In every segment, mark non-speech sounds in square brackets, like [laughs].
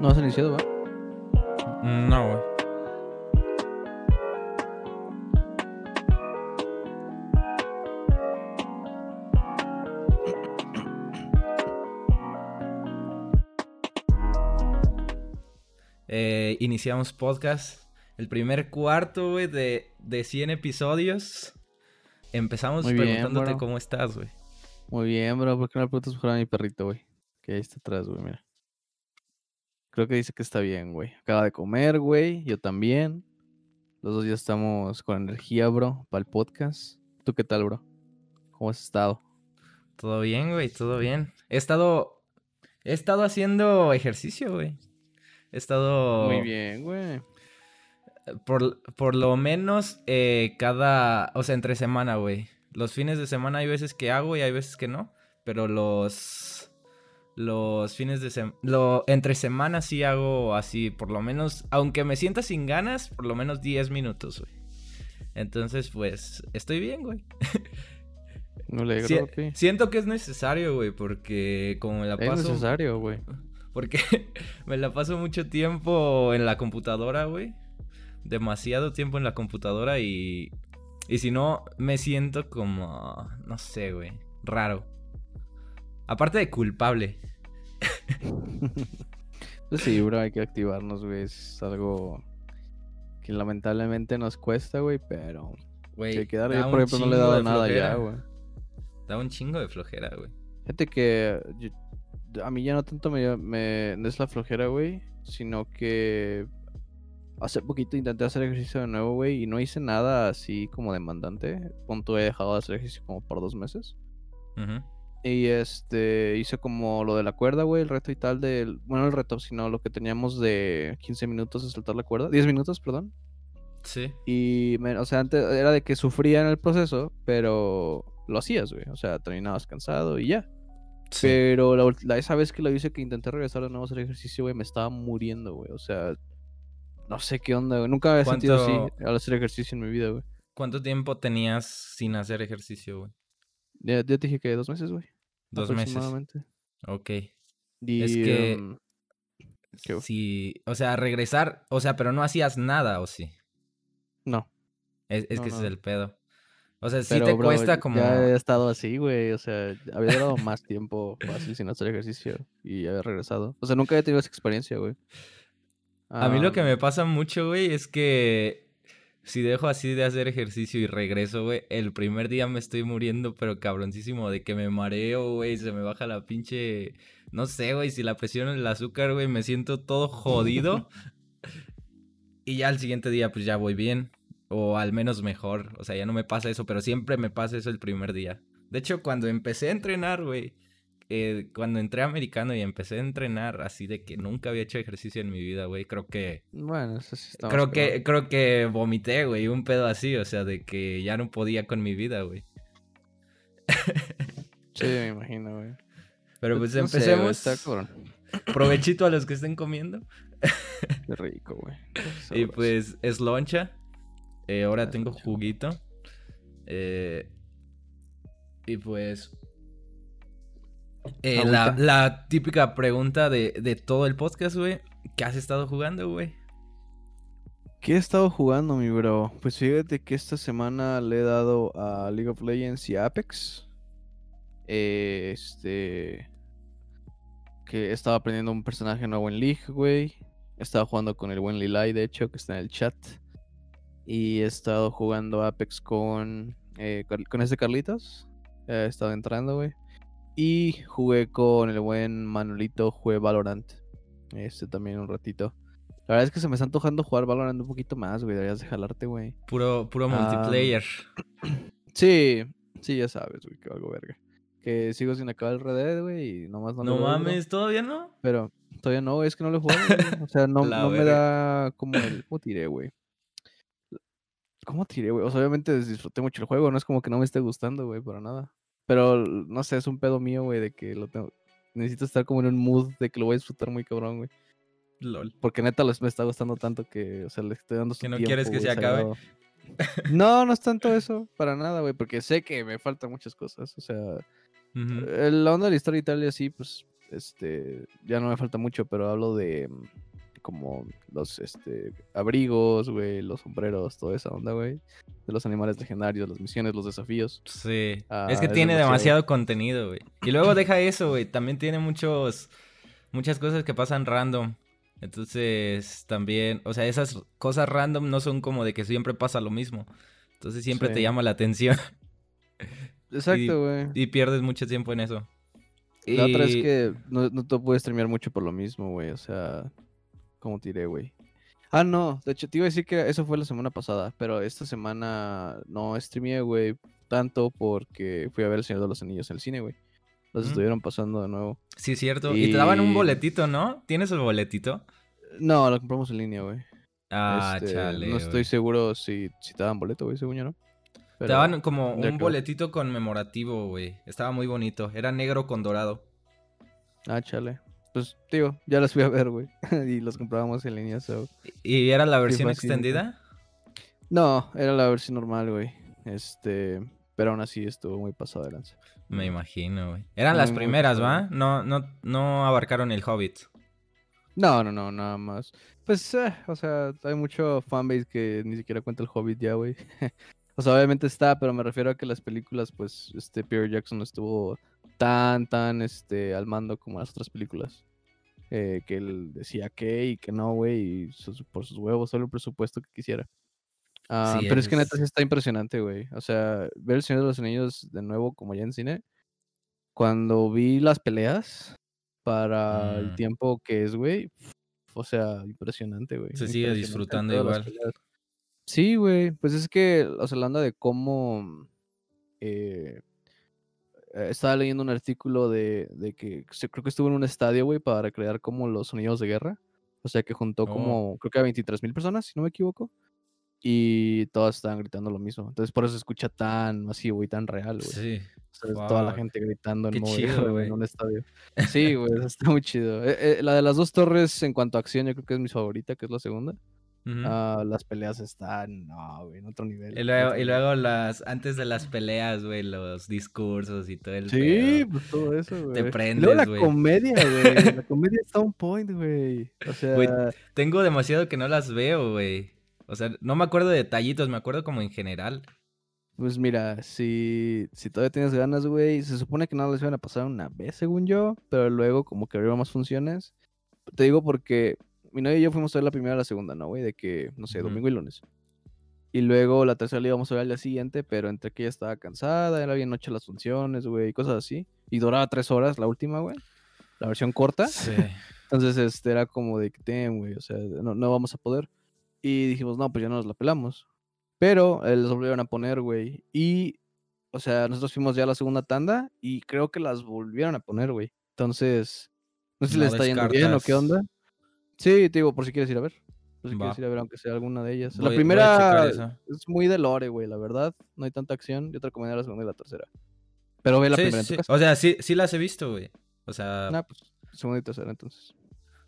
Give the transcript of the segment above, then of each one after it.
¿No has iniciado, va? No, güey. Eh, iniciamos podcast. El primer cuarto, güey, de, de 100 episodios. Empezamos Muy bien, preguntándote bro. cómo estás, güey. Muy bien, bro. ¿Por qué no le preguntas mejor a mi perrito, güey? Que ahí está atrás, güey, mira. Creo que dice que está bien, güey. Acaba de comer, güey. Yo también. Los dos ya estamos con energía, bro, para el podcast. ¿Tú qué tal, bro? ¿Cómo has estado? Todo bien, güey, todo bien. He estado. He estado haciendo ejercicio, güey. He estado. Muy bien, güey. Por, por lo menos eh, cada. O sea, entre semana, güey. Los fines de semana hay veces que hago y hay veces que no. Pero los. Los fines de semana. Lo, entre semanas sí hago así, por lo menos. Aunque me sienta sin ganas, por lo menos 10 minutos, güey. Entonces, pues. Estoy bien, güey. No le Si- siento que es necesario, güey, porque como me la Es paso. necesario, güey. Porque [laughs] me la paso mucho tiempo en la computadora, güey. Demasiado tiempo en la computadora y. Y si no, me siento como. No sé, güey. Raro. Aparte de culpable. Pues sí, bro, hay que activarnos, güey. Es algo que lamentablemente nos cuesta, güey, pero Güey. que da Yo, por ejemplo, no le he dado nada ya, güey. Da un chingo de flojera, güey. Fíjate que yo- a mí ya no tanto me, me no es la flojera, güey, sino que hace poquito intenté hacer ejercicio de nuevo, güey, y no hice nada así como demandante. Punto he dejado de hacer ejercicio como por dos meses. Ujú. Y este, hice como lo de la cuerda, güey, el reto y tal del, bueno, el reto, sino lo que teníamos de 15 minutos de saltar la cuerda, 10 minutos, perdón. Sí. Y, me- o sea, antes era de que sufría en el proceso, pero lo hacías, güey, o sea, terminabas cansado y ya. Sí. Pero la, esa vez que lo hice, que intenté regresar de nuevo a hacer ejercicio, güey, me estaba muriendo, güey. O sea, no sé qué onda, güey. Nunca había sentido así ¿Cuánto- al hacer ejercicio en mi vida, güey. ¿Cuánto tiempo tenías sin hacer ejercicio, güey? Ya, ya te dije que dos meses, güey. Dos meses. Ok. Y, Es que-. Sí. O sea, regresar. O sea, pero no hacías nada, ¿o sí? no. Es, es No, que ese es el pedo. O sea, sí pero, te bro, cuesta como. Ya he estado así, güey. O sea, había durado más tiempo fácil sin hacer ejercicio y había regresado. O sea, nunca había tenido esa experiencia, güey. A mí lo que me pasa mucho, güey, es que si dejo así de hacer ejercicio y regreso, güey, el primer día me estoy muriendo, pero cabroncísimo, de que me mareo, güey, se me baja la pinche... No sé, güey, si la presión en el azúcar, güey, me siento todo jodido. [laughs] y ya al siguiente día, pues ya voy bien. O al menos mejor. O sea, ya no me pasa eso, pero siempre me pasa eso el primer día. De hecho, cuando empecé a entrenar, güey, eh, cuando entré a americano y empecé a entrenar así de que nunca había hecho ejercicio en mi vida, güey, creo que Bueno, eso sí está creo que creo que vomité, güey, un pedo así, o sea, de que ya no podía con mi vida, güey. Sí, me [laughs] imagino, güey. Pero pues No sé, güey, empecemos. está. Provechito a los que estén comiendo. [laughs] Qué rico, güey. [laughs] Y pues es loncha. Eh, ahora Ah, tengo loncha. juguito. Eh, y pues. Eh, la, típica pregunta de, de todo el podcast, güey. ¿Qué has estado jugando, güey? ¿Qué he estado jugando, mi bro? Pues fíjate que esta semana le he dado a League of Legends y a Apex. Eh, este. Que estaba aprendiendo un personaje nuevo en League, güey. Estaba jugando con el buen Lilai, de hecho, que está en el chat. Y he estado jugando Apex con. eh, con este Carlitos. He estado entrando, güey. Y jugué con el buen Manolito, jugué Valorant. Este también un ratito. La verdad es que se me está antojando jugar Valorant un poquito más, güey. Deberías de jalarte, güey. Puro, puro multiplayer. [clears throat] Sí, sí, ya sabes, güey, que algo verga. Que sigo sin acabar el Red Dead, güey, y nomás no, No, mames, ¿todavía no? Pero todavía no, güey, es que no lo güey. O sea, [laughs] no, no me da como el... ¿Cómo tiré, güey? ¿Cómo tiré, güey? O sea, obviamente disfruté mucho el juego, no es como que no me esté gustando, güey, para nada. Pero, no sé, es un pedo mío, güey, de que lo tengo... Necesito estar como en un mood de que lo voy a disfrutar muy cabrón, güey. LOL. Porque neta les- me está gustando tanto que, o sea, le estoy dando su Que no tiempo, quieres que güey, se acabe. sagrado. [laughs] No, no es tanto eso, para nada, güey, porque sé que me faltan muchas cosas. O sea, Ujú. eh, la onda de la historia y tal y así, pues este, ya no me falta mucho, pero hablo de mm, como los este abrigos, güey, los sombreros, toda esa onda, güey. De los animales legendarios, las misiones, los desafíos. Sí. Ah, es que es tiene demasiado. demasiado contenido, güey. Y luego deja eso, güey. También tiene muchos. Muchas cosas que pasan random. Entonces, también. O sea, esas cosas random no son como de que siempre pasa lo mismo. Entonces siempre te llama la atención. [laughs] Exacto, güey. y pierdes mucho tiempo en eso. La otra es que no, no te puedes streamear mucho por lo mismo, güey. O sea, ¿cómo te diré, güey? Ah, no, de hecho te iba a decir que eso fue la semana pasada, pero esta semana no streameé, güey, tanto porque fui a ver El Señor de los Anillos en el cine, güey. Los estuvieron pasando de nuevo. Sí, cierto. Y te daban un boletito, ¿no? ¿Tienes el boletito? No, lo compramos en línea, güey. Ah, Este, chale. No estoy seguro si, si te daban boleto, güey, según yo, ¿no? Te daban como un boletito conmemorativo, güey. Estaba muy bonito. Era negro con dorado. Ah, chale. Pues, digo, ya las fui a ver, güey. [laughs] y los comprábamos en línea, so. ¿Y era la versión extendida? No, era la versión normal, güey. Este, pero aún así estuvo muy pasado de lanza. Me imagino, güey. Eran Muy, las primeras. ¿va? No, no, no abarcaron el Hobbit. No, no, no, nada más. Pues, eh, o sea, hay mucho fanbase que ni siquiera cuenta el Hobbit ya, güey. [laughs] o sea, obviamente está, pero me refiero a que las películas, pues, este, Peter Jackson estuvo tan, tan, este, al mando como las otras películas. Eh, que él decía que y que no, güey, y por sus huevos, solo el presupuesto que quisiera. Ah, Sí, pero es que neta sí es- está impresionante, güey. O sea, ver El Señor de los Anillos de nuevo, como ya en cine, cuando vi las peleas para el Mm. tiempo que es, güey, o sea, impresionante, güey. Se sigue disfrutando igual. Sí, güey, pues es que, o sea, hablando de cómo... eh, estaba leyendo un artículo de, de que se- creo que estuvo en un estadio, güey, para recrear como los sonidos de guerra. O sea, que juntó Oh. como, creo que a 23 mil personas, si no me equivoco. Y todas estaban gritando lo mismo. Entonces, por eso se escucha tan masivo y tan real, güey. Sí. O sea, es toda la gente gritando en chido, en un estadio. [laughs] Sí, güey, está muy chido. Eh, eh, la de las dos torres, en cuanto a acción, yo creo que es mi favorita, que es la segunda. Ah, las peleas están, no, güey, en otro nivel. Y luego, y luego las, antes de las peleas, güey, los discursos y todo el Sí, pedo. pues todo eso, güey. Luego prendes, la güey. comedia, güey. La [laughs] comedia está on point, güey. O sea, Güey, Tengo demasiado que no las veo, güey. O sea, no me acuerdo de detallitos, me acuerdo como en general. pues mira, si, si todavía tienes ganas, güey, se supone que no les iban a pasar una vez, según yo, pero luego como que abrieron más funciones. Te digo porque mi novia y yo fuimos a ver la primera y la segunda, ¿no, güey? De que, no sé, Ujú. domingo y lunes. Y luego la tercera la íbamos a ver al día siguiente, pero entre que ella estaba cansada, era bien noche las funciones, güey, y cosas así. Y duraba tres horas la última, güey. La versión corta. Sí. [laughs] Entonces, este, era como de que, "Damn, güey, o sea, no, no vamos a poder. Y dijimos, no, pues ya no nos la pelamos. Pero eh, les volvieron a poner, güey. Y, o sea, nosotros fuimos ya a la segunda tanda y creo que las volvieron a poner, güey. Entonces, no sé si No les está yendo bien o qué onda. Sí, te digo, por si quieres ir a ver. Por si Va. quieres ir a ver, aunque sea alguna de ellas. Voy- la primera es muy de lore, güey, la verdad. No hay tanta acción. Yo te recomendaría la segunda y la tercera. Pero ve la Sí, primera en sí. tu casa. O sea, sí, sí las he visto, güey. O sea, Nah, pues, segunda y tercera, entonces.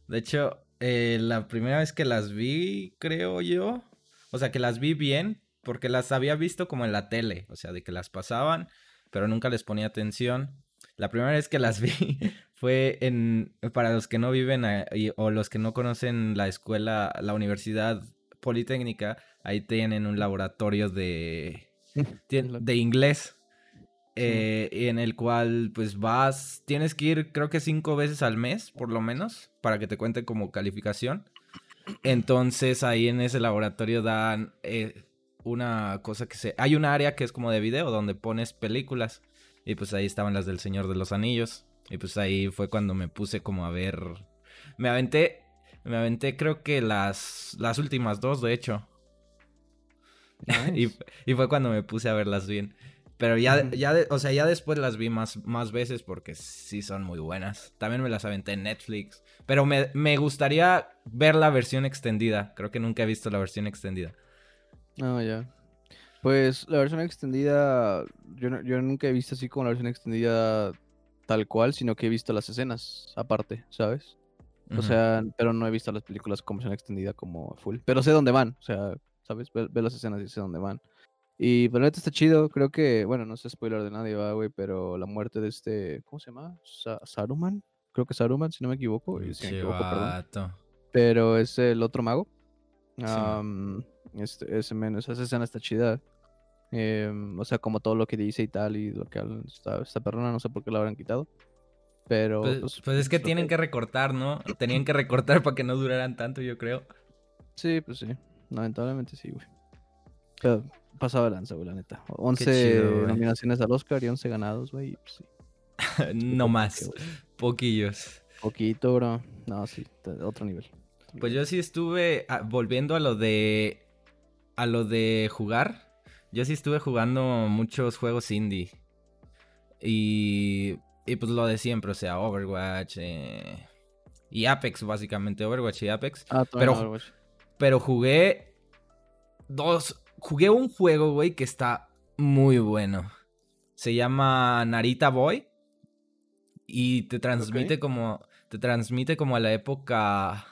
de hecho, eh, la primera vez que las vi, creo yo. O sea, que las vi bien, porque las había visto como en la tele. O sea, de que las pasaban, pero nunca les ponía atención. La primera vez que las vi [laughs] fue en, para los que no viven ahí, o los que no conocen la escuela, la universidad politécnica, ahí tienen un laboratorio de, [laughs] de inglés. Eh, en el cual pues vas, tienes que ir creo que cinco veces al mes, por lo menos, para que te cuente como calificación. Entonces ahí en ese laboratorio dan eh, una cosa que se... Hay un área que es como de video donde pones películas. Y pues ahí estaban las del Señor de los Anillos. Y pues ahí fue cuando me puse como a ver... Me aventé... Me aventé creo que las, las últimas dos, de hecho. [laughs] y, Nice. y fue cuando me puse a verlas bien. Pero ya, ya de- o sea, ya después las vi más, más veces porque sí son muy buenas. También me las aventé en Netflix. Pero me, me gustaría ver la versión extendida. Creo que nunca he visto la versión extendida. No, ya. Pues la versión extendida, yo, no- yo nunca he visto así como la versión extendida tal cual, sino que he visto las escenas aparte, ¿sabes? O sea, pero no he visto las películas con versión extendida como full. Pero sé dónde van, o sea, ¿sabes? Ve, ve las escenas y sé dónde van. Y pero neta está chido, creo que, bueno, no sé spoiler de nadie, va, güey, pero la muerte de este, ¿cómo se llama? Sa- Saruman, creo que Saruman, si no me equivoco. si me equivoco, perdón. Pero es el otro mago. Sí. Este, ese men, esa escena está chida. Em, o sea, como todo lo que dice y tal, y lo que esta perrona, no sé por qué la habrán quitado. Pero. Pues, pues es que tienen que recortar, ¿no? [coughs] Tenían que recortar para que no duraran tanto, yo creo. Sí, pues sí. Lamentablemente sí, güey. Pero pasaba lanza, güey, la neta. 11 chido, güey. nominaciones al Oscar y 11 ganados, güey. Pues, sí. [laughs] no más. Poquillos. Poquito, bro. No, sí, otro nivel. Pues yo sí estuve ah, volviendo a lo de a lo de jugar. Yo sí estuve jugando muchos juegos indie. Y y pues lo de siempre, o sea, Overwatch eh, y Apex básicamente, Overwatch y Apex, Ah, Pero- pero... Overwatch. pero jugué dos jugué un juego, güey, que está muy bueno. Se llama Narita Boy y te transmite como te transmite como a la época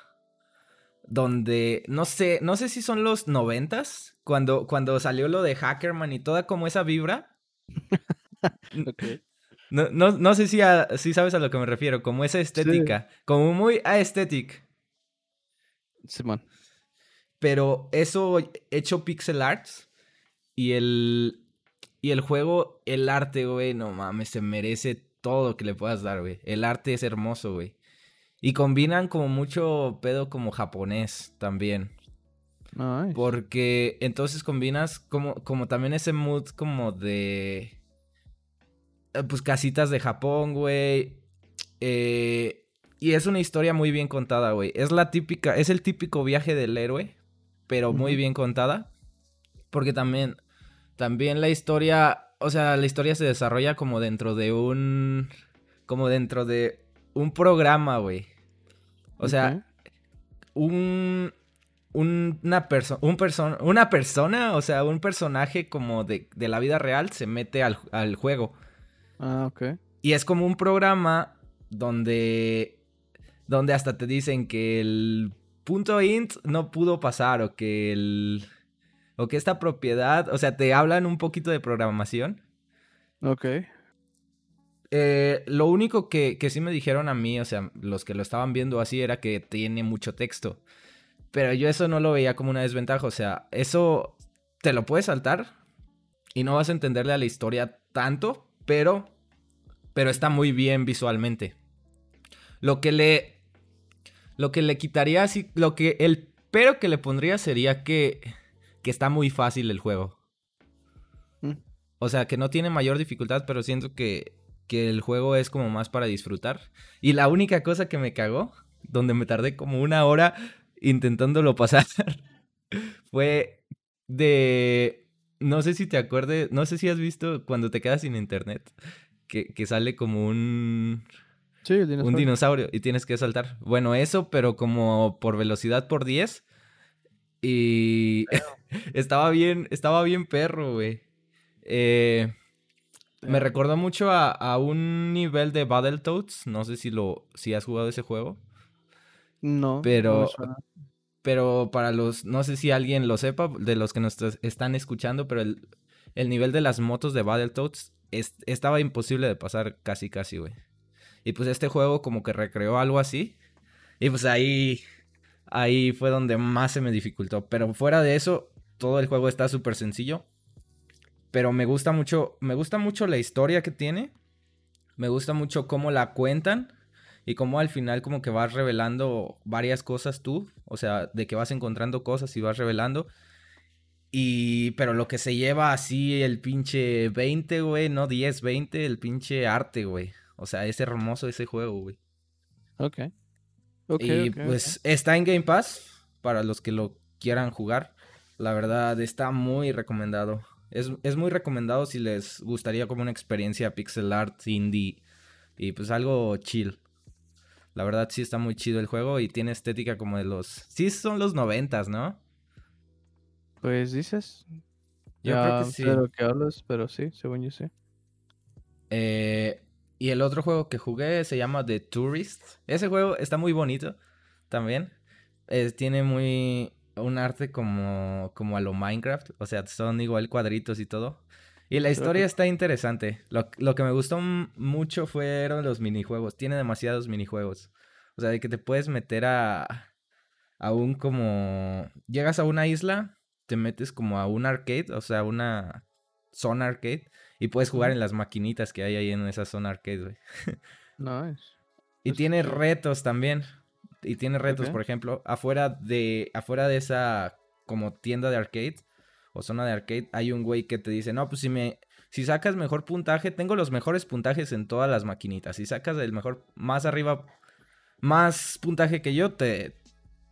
donde no sé, no sé si son los noventas cuando cuando salió lo de Hackerman y toda como esa vibra. [laughs] No, no, no sé si, a- si sabes a lo que me refiero, como esa estética, como muy aesthetic, Simón. pero eso hecho pixel arts y el y el juego, el arte, güey, no mames, se merece todo lo que le puedas dar, güey. El arte es hermoso, güey. Y combinan como mucho pedo como japonés también. Nice. Porque entonces combinas como, como también ese mood como de... eh, Pues casitas de Japón, güey. Eh, y es una historia muy bien contada, güey. Es la típica, es el típico viaje del héroe, pero muy bien contada. Porque también, también la historia, o sea, la historia se desarrolla como dentro de un, como dentro de un programa, güey. O sea, un, un- una persona, un una persona, o sea, un personaje como de, de la vida real se mete al, al juego. Ah, ok. Y es como un programa donde, donde hasta te dicen que el punto int no pudo pasar o que el, o que esta propiedad, o sea, te hablan un poquito de programación. Ok. Eh, lo único que, que sí me dijeron a mí, o sea, los que lo estaban viendo así, era que tiene mucho texto. Pero yo eso no lo veía como una desventaja. O sea, eso te lo puedes saltar y no vas a entenderle a la historia tanto, pero, pero está muy bien visualmente. Lo que le, lo que le quitaría así, lo que el pero que le pondría sería que, que está muy fácil el juego. Mm. O sea, que no tiene mayor dificultad, pero siento que, que el juego es como más para disfrutar. Y la única cosa que me cagó, donde me tardé como una hora intentándolo [laughs] pasar, fue de... No sé si te acuerdes, no sé si has visto cuando te quedas sin internet, que, que sale como un, Sí, el dinosaurio. un dinosaurio y tienes que saltar. Bueno, eso, pero como por velocidad por 10. Y [laughs] estaba bien, estaba bien perro, güey. Eh, me Eh, recordó mucho a, a un nivel de Battletoads. No sé si lo, si has jugado ese juego. No. pero-. Pero para los, no sé si alguien lo sepa, de los que nos est- están escuchando, pero el, el nivel de las motos de Battletoads es- estaba imposible de pasar casi, casi, güey. Y pues este juego como que recreó algo así. Y pues ahí, ahí fue donde más se me dificultó. Pero fuera de eso, todo el juego está súper sencillo. Pero me gusta mucho, me gusta mucho la historia que tiene. Me gusta mucho cómo la cuentan. Y cómo al final como que vas revelando varias cosas tú. O sea, de que vas encontrando cosas y vas revelando. Y... Pero lo que se lleva así el pinche 20, güey. No 10, 20. El pinche arte, güey. O sea, es hermoso ese juego, güey. Ok. Ok, y pues está en Game Pass. Para los que lo quieran jugar. La verdad, está muy recomendado. Es, es muy recomendado si les gustaría como una experiencia pixel art indie. Y pues algo chill. La verdad sí está muy chido el juego y tiene estética como de los... Sí son los noventas, ¿no? Pues dices. Yo ya creo que sé sí. que hablas, pero sí, según yo sí. Eh, y el otro juego que jugué se llama The Tourist. Ese juego está muy bonito también. Eh, tiene muy un arte como, como a lo Minecraft. O sea, son igual cuadritos y todo. Y la historia está interesante. Lo, lo que me gustó mucho fueron los minijuegos. Tiene demasiados minijuegos. O sea, de que te puedes meter a, a un como... Llegas a una isla, te metes como a un arcade, o sea, una zona arcade, y puedes jugar en las maquinitas que hay ahí en esa zona arcade, güey. Nice. Y tiene retos también. Y tiene retos, por ejemplo, afuera de, afuera de esa como tienda de arcade o zona de arcade, hay un güey que te dice, no, pues si me, si sacas mejor puntaje, tengo los mejores puntajes en todas las maquinitas. Si sacas el mejor, más arriba, más puntaje que yo, te,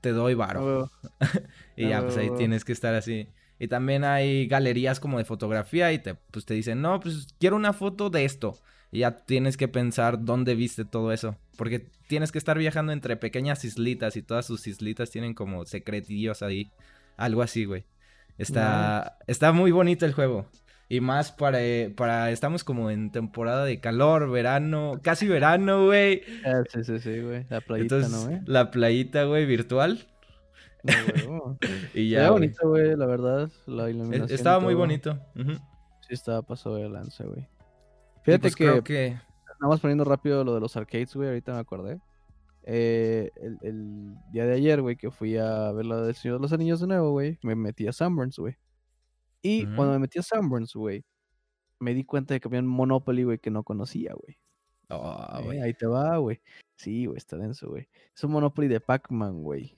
te doy Ah, varo. huevo. [laughs] Y Ah, ya, pues ahí tienes que estar así. Y también hay galerías como de fotografía y te, pues te dicen, no, pues quiero una foto de esto. Y ya tienes que pensar dónde viste todo eso. Porque tienes que estar viajando entre pequeñas islitas y todas sus islitas tienen como secretillos ahí. Algo así, güey. Está, está muy bonito el juego. Y más para, eh, para, estamos como en temporada de calor, verano, casi verano, güey. Ah, sí, sí, sí, güey. La playita, Entonces, ¿no, güey? la playita, güey, virtual. No. [laughs] Y ya, güey. bonito, güey, la verdad. La iluminación. y Estaba muy todo. bonito. Sí, estaba pasado de lanza, güey. Fíjate pues, que, creo que... nada más poniendo rápido lo de los arcades, güey, ahorita me acordé. Eh, el, el día de ayer, güey, que fui a ver la del Señor de los Anillos de nuevo, güey, me metí a Sunburns, güey. Y cuando me metí a Sunburns, güey, me di cuenta de que había un Monopoly, güey, que no conocía, güey. Eh, güey. ahí te va, güey. Sí, güey, está denso, güey. Es un Monopoly de Pac-Man, güey.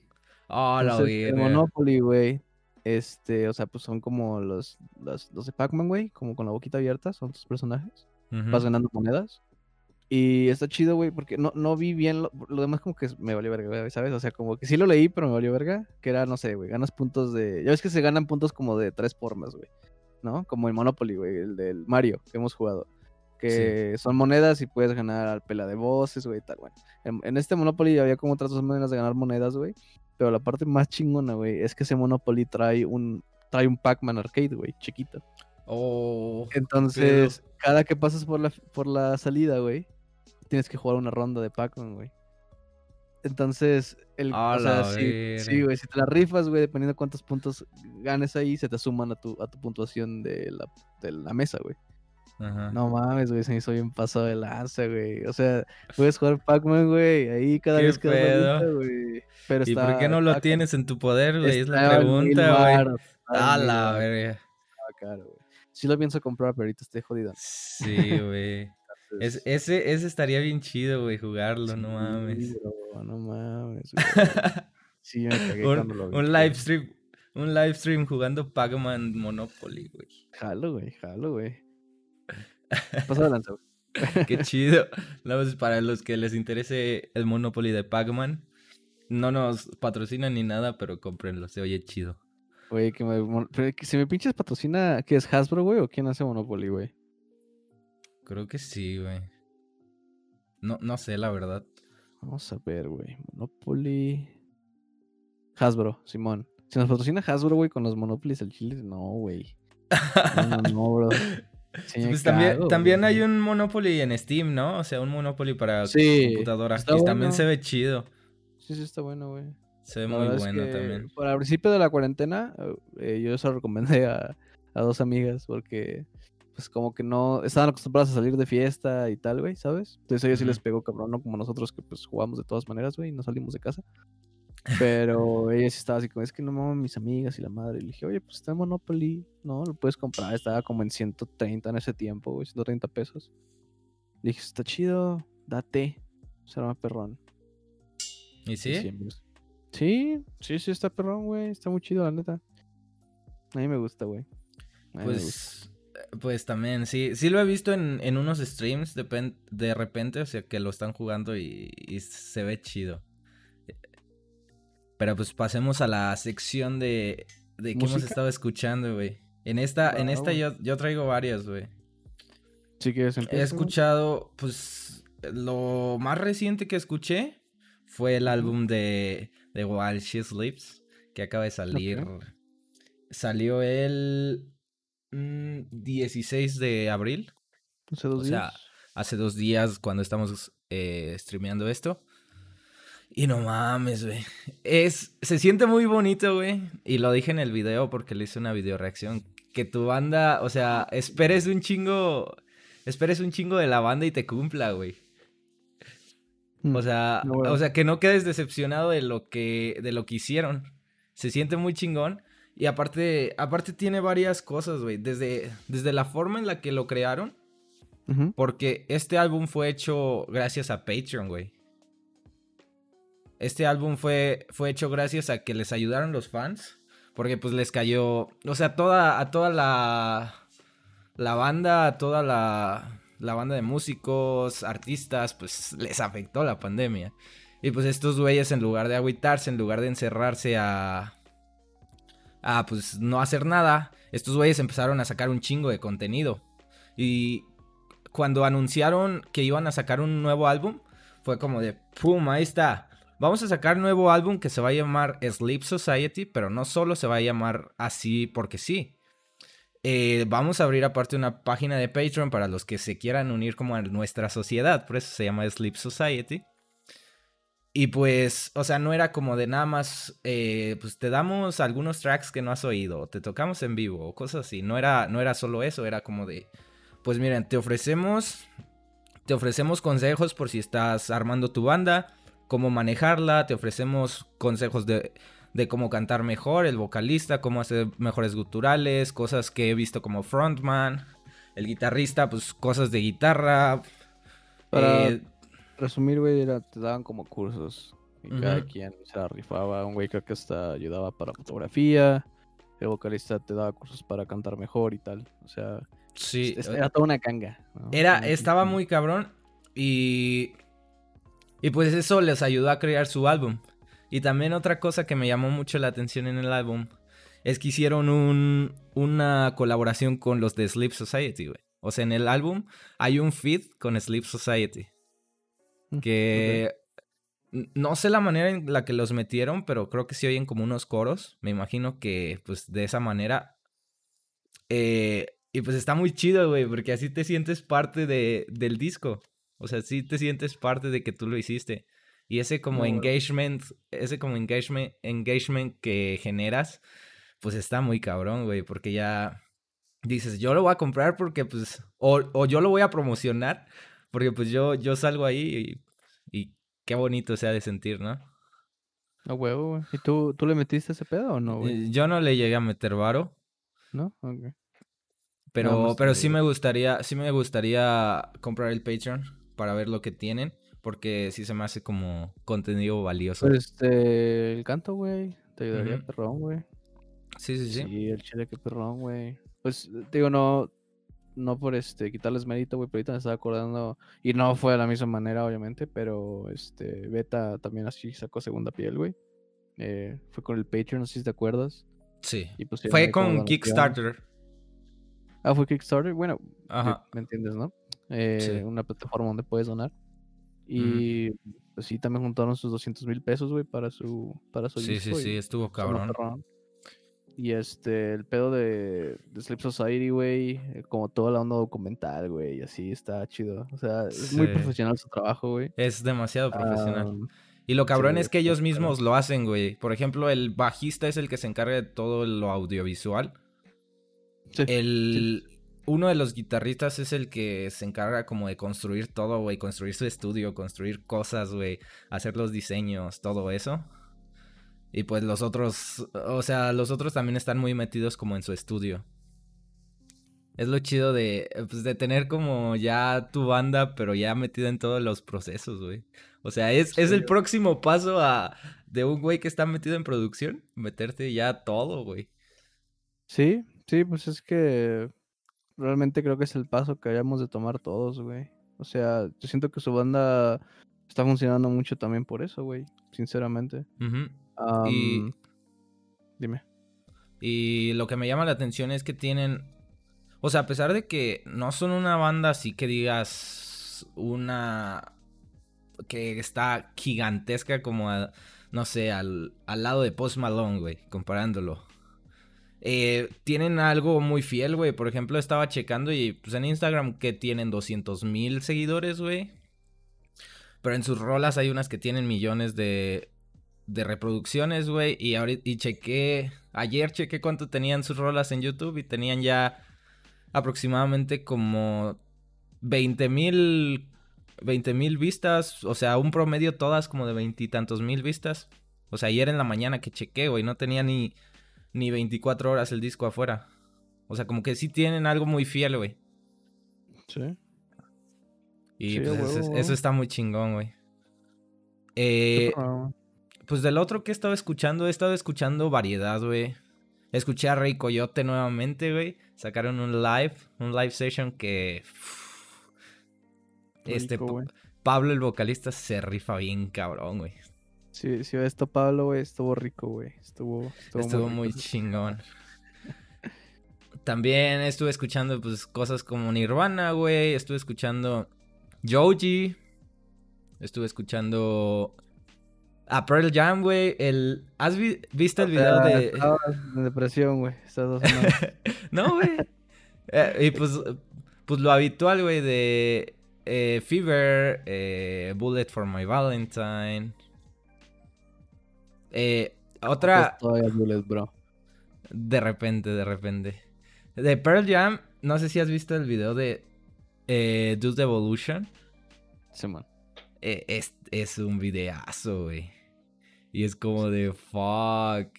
Ah, la Entonces, el. Monopoly, güey. Este, o sea, pues son como los, los, los de Pac-Man, güey, como con la boquita abierta, son tus personajes. Vas ganando monedas. Y está chido, güey, porque no, no vi bien lo, lo demás, como que me valió verga, güey, ¿sabes? O sea, como que sí lo leí, pero me valió verga. Que era, no sé, güey, ganas puntos de. Ya ves que se ganan puntos como de tres formas, güey. ¿No? Como el Monopoly, güey, el del Mario que hemos jugado. Que son monedas y puedes ganar al pela de voces, güey, y tal, bueno. En, en este Monopoly había como otras dos maneras de ganar monedas, güey. Pero la parte más chingona, güey, es que ese Monopoly trae un, trae un Pac-Man arcade, güey, chiquito. Oh, Entonces, cada que pasas por la, por la salida, güey, tienes que jugar una ronda de Pac-Man, güey. Entonces, el, o sea, sí, sí, güey, si te la rifas, güey, dependiendo de cuántos puntos ganes ahí, se te suman a tu, a tu puntuación de la, de la mesa, güey. ajá. No mames, güey, se me hizo bien pasado de lanza, güey. O sea, [laughs] puedes jugar Pac-Man, güey, ahí cada ¿Qué vez que pedo? güey. Pero ¿Y está, por qué no lo tienes en tu poder, güey? Es la pregunta, güey. A la verga. estaba caro, güey. Sí lo pienso comprar, pero ahorita estoy jodido. Sí, güey. Es, ese, ese estaría bien chido, güey, jugarlo, no mames. bro, no mames, [laughs] güey. Sí, me cagué un, cuando lo vi. un live stream, un live stream jugando Pac-Man Monopoly, güey. Jalo, güey, jalo, güey. [laughs] Pasa de lanza, güey. Qué [laughs] chido. No, pues, para los que les interese el Monopoly de Pac-Man, no nos patrocinan ni nada, pero cómprenlo, se oye chido. Güey, que me, si me pinches patrocina, ¿qué es Hasbro, güey? ¿O quién hace Monopoly, güey? Creo que sí, güey. No, no sé, la verdad. Vamos a ver, güey. Monopoly. Hasbro, Simón. Si nos patrocina Hasbro, güey, con los Monopolies al chile, no, güey. No, no, no, bro. [laughs] Sí Pues también, cago, también güey. hay un Monopoly en Steam, ¿no? O sea, un Monopoly para Sí, computadora. está Y también bueno. se ve chido. Sí, sí, está bueno, güey. Se ve muy verdad es bueno que también. Para el principio de la cuarentena, eh, yo se lo recomendé a, a dos amigas porque, pues, como que no estaban acostumbradas a salir de fiesta y tal, güey, ¿sabes? Entonces a ellos sí les pegó cabrón, no como nosotros que, pues, jugamos de todas maneras, güey, y no salimos de casa. Pero ella sí estaba así como, es que no mames mis amigas y la madre. Y le dije, oye, pues está en Monopoly, ¿no? Lo puedes comprar. Estaba como en 130 en ese tiempo, güey, 130 pesos. Le dije, está chido, date. Será más perrón. ¿Y Y sí? Sí. Sí, sí, sí, está perrón, güey. Está muy chido, la neta. A mí me gusta, güey. Me gusta. Pues, pues también, sí. Sí lo he visto en, en unos streams de, de repente, o sea, que lo están jugando y, y se ve chido. Pero pues pasemos a la sección de, de que hemos estado escuchando, güey. En esta, en esta yo, yo traigo varias, güey. Si quieres He empezar. escuchado, pues, lo más reciente que escuché fue el álbum de, de While She Sleeps, que acaba de salir. Salió el mm, 16 de abril, Hace dos o sea, días. hace dos días cuando estamos eh, streameando esto. Y no mames, güey. Es, se siente muy bonito, güey. Y lo dije en el video porque le hice una video reacción. que tu banda, o sea, esperes un chingo, esperes un chingo de la banda y te cumpla, güey. Mm, O sea, no, o sea, que no quedes decepcionado de lo que, de lo que hicieron. Se siente muy chingón. Y aparte, aparte tiene varias cosas, güey. Desde, desde la forma en la que lo crearon. Porque este álbum fue hecho gracias a Patreon, güey. Este álbum fue, fue hecho gracias a que les ayudaron los fans. Porque pues les cayó. O sea, toda, a toda la. La banda, a toda la. La banda de músicos, artistas, pues les afectó la pandemia. Y pues estos güeyes, en lugar de agüitarse, en lugar de encerrarse a. A pues no hacer nada, estos güeyes empezaron a sacar un chingo de contenido. Y cuando anunciaron que iban a sacar un nuevo álbum, fue como de, ¡pum! Ahí está. Vamos a sacar un nuevo álbum que se va a llamar Sleep Society, pero no solo se va a llamar así porque sí. Eh, vamos a abrir aparte una página de Patreon para los que se quieran unir como a nuestra sociedad, por eso se llama Sleep Society. Y pues, o sea, no era como de nada más, eh, pues te damos algunos tracks que no has oído, te tocamos en vivo o cosas así. No era, no era solo eso, era como de, pues miren, te ofrecemos, te ofrecemos consejos por si estás armando tu banda, cómo manejarla, te ofrecemos consejos de, de cómo cantar mejor, el vocalista, cómo hacer mejores guturales, cosas que he visto como frontman, el guitarrista, pues cosas de guitarra. Para- eh, Resumir, güey, te daban como cursos. Y cada quien se la rifaba. Un güey creo que hasta ayudaba para fotografía. El vocalista te daba cursos para cantar mejor y tal. O sea, sí, era toda una canga. ¿no? Era, estaba muy cabrón y... Y pues eso les ayudó a crear su álbum. Y también otra cosa que me llamó mucho la atención en el álbum es que hicieron un, una colaboración con los de Sleep Society, güey. O sea, en el álbum hay un feed con Sleep Society. Mm, Que no sé la manera en la que los metieron, pero creo que sí oyen como unos coros. Me imagino que pues de esa manera. Eh, y pues está muy chido, güey, porque así te sientes parte de, del disco. O sea, sí te sientes parte de que tú lo hiciste. Y ese como engagement, ese como engagement, engagement que generas, pues está muy cabrón, güey, porque ya dices, yo lo voy a comprar porque pues, o, o yo lo voy a promocionar, porque pues yo, yo salgo ahí y, y qué bonito sea de sentir, ¿no? A huevo, güey. ¿Y tú, tú le metiste ese pedo o no, güey? Eh, Yo no le llegué a meter varo, ¿No? Ok. pero, pero sí me gustaría, sí me gustaría comprar el Patreon para ver lo que tienen, porque sí se me hace como contenido valioso. Pues este, el canto, güey. Te ayudaría Ujú. perrón, güey. sí, sí, sí. Sí, el chile que perrón, güey. Pues te digo, no, no por este quitarles mérito, güey, pero ahorita me estaba acordando, y no fue de la misma manera, obviamente, pero este, Beta también así sacó segunda piel, güey. Eh, fue con el Patreon, no sé si te acuerdas. Sí. Y pusieron Fue con. Kickstarter. Ah, fue Kickstarter, bueno, Ajá. me entiendes, ¿no? Eh, Sí. Una plataforma donde puedes donar. Y pues sí, también juntaron sus 200 mil pesos, güey, para su, para su Sí, sí, disco. sí, estuvo cabrón. Y este, el pedo de, de Sleep Society, güey, eh, como toda la onda documental, güey, y así está chido. O sea, es muy profesional su trabajo, güey. Es demasiado profesional. Y lo cabrón sí, es que ellos mismos lo hacen, güey. Por ejemplo, el bajista es el que se encarga de todo lo audiovisual. sí, El... Uno de los guitarristas es el que se encarga como de construir todo, güey. Construir su estudio, construir cosas, güey. Hacer los diseños, todo eso. Y pues los otros, o sea, los otros también están muy metidos como en su estudio. Es lo chido de, pues, de tener como ya tu banda, pero ya metida en todos los procesos, güey. O sea, es, es el próximo paso a, de un güey que está metido en producción, meterte ya todo, güey. Sí, sí, pues es que realmente creo que es el paso que hayamos de tomar todos, güey. O sea, yo siento que su banda está funcionando mucho también por eso, güey, sinceramente. Ujú. Y- Dime. Y lo que me llama la atención es que tienen. O sea, a pesar de que no son una banda así que digas. Una. que está gigantesca como a- No sé, al, al lado de Post Malone, güey, comparándolo. Eh, tienen algo muy fiel, güey. Por ejemplo, estaba checando y pues en Instagram que tienen 200 mil seguidores, güey. Pero en sus rolas hay unas que tienen millones de, de reproducciones, güey. Y ahorita y chequé, ayer chequé cuánto tenían sus rolas en YouTube y tenían ya aproximadamente como 20 mil 20 mil vistas, o sea, un promedio todas como de veintitantos mil vistas. O sea, ayer en la mañana que chequé, güey, no tenía ni, ni 24 horas el disco afuera. O sea, como que sí tienen algo muy fiel, güey. Sí. Y pues, eso, está muy chingón, güey. Eh, pues del otro que he estado escuchando, he estado escuchando variedad, güey. Escuché a Rey Coyote nuevamente, güey. Sacaron un live, un live session que... este, Pablo el vocalista se rifa bien cabrón, güey. Sí, sí, esto Pablo, güey, estuvo rico, güey. Estuvo, estuvo, muy, chingón. [laughs] También estuve escuchando, pues, cosas como Nirvana, güey. Estuve escuchando Joji. Estuve escuchando a Pearl Jam, güey. El... ¿Has visto el video de. de depresión, güey. [laughs] no, güey. Eh, y pues, pues lo habitual, güey, de eh, Fever, eh, Bullet for My Valentine. Eh, otra. Bullet, bro. De repente, de repente. De Pearl Jam, no sé si has visto el video de eh, Dude Evolution. Sí, man. Eh, es, es un videazo, güey. Y es como de fuck.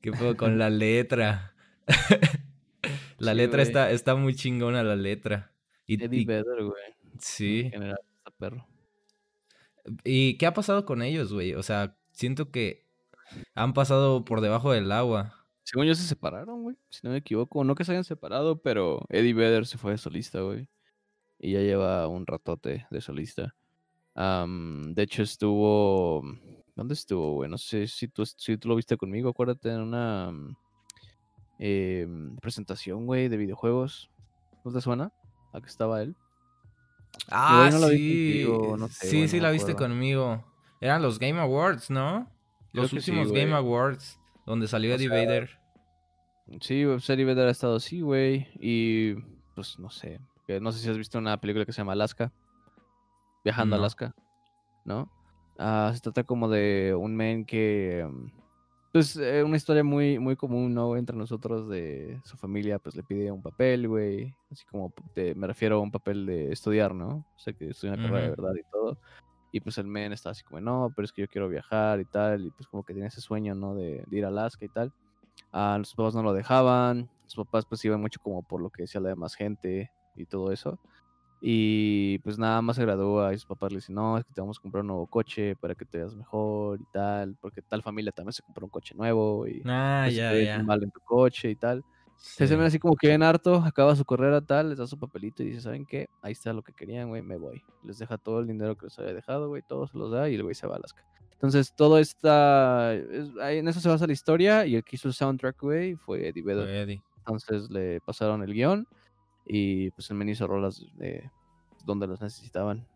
¿Qué puedo con la letra? [laughs] la letra está, está muy chingona, la letra. Y, Eddie Vedder, güey. Sí. En general, está perro. ¿Y qué ha pasado con ellos, güey? O sea, siento que han pasado por debajo del agua. Según yo se separaron, güey. Si no me equivoco. No que se hayan separado, pero Eddie Vedder se fue de solista, güey. Y ya lleva un ratote de solista. de hecho, estuvo. ¿Dónde estuvo, güey? No sé si tú, si tú lo viste conmigo. Acuérdate en una em, presentación, güey, de videojuegos. ¿No te suena? ¿A que estaba él? Ah, sí. sí, sí, la viste conmigo. Eran los Game Awards, ¿no? Los últimos Game Awards, donde salió Eddie Vader. Sí, pues Eddie Vader ha estado así, güey. Y pues no sé. No sé si has visto una película que se llama Alaska. Viajando a Alaska. ¿No? Ah, se trata como de un men que. Pues eh, una historia muy, muy común, ¿no? Entre nosotros de su familia, pues le pide un papel, güey. Así como me refiero a un papel de estudiar, ¿no? O sea, que estudia una carrera de verdad y todo. Y pues el men está así como, no, pero es que yo quiero viajar y tal. Y pues como que tiene ese sueño, ¿no? De, ir a Alaska y tal. a los papás no lo dejaban. Los papás pues iban mucho como por lo que decía la demás gente y todo eso. Y pues nada más se gradúa y sus papás le dicen, no, es que te vamos a comprar un nuevo coche para que te veas mejor y tal. Porque tal familia también se compró un coche nuevo y ah, pues, ya, ya. mal en tu coche y tal. Se ven así como que bien harto, acaba su carrera tal, les da su papelito y dice, ¿saben qué? Ahí está lo que querían, güey, me voy. Les deja todo el dinero que les había dejado, güey, todo se los da y el güey se va a Alaska. Entonces, todo está... en eso se basa la historia y el que hizo el soundtrack, güey, fue Eddie Vedder. Entonces le pasaron el guion y pues el men hizo rolas de donde los necesitaban.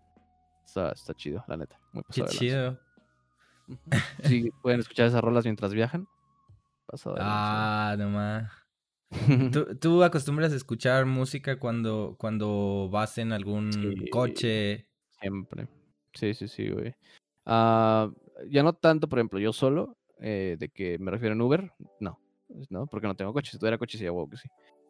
Está, está chido, la neta. Muy Qué chido. [laughs] Sí, pueden escuchar esas rolas mientras viajan. ah, nomás. [laughs] ¿Tú, acostumbras a escuchar música cuando, cuando vas en algún coche? Siempre. Sí, sí, sí, güey. Ah, ya no tanto, por ejemplo, yo solo, eh, de que me refiero en Uber, no, no, porque no tengo coche. Si tuviera coche, sí, wow, que sí.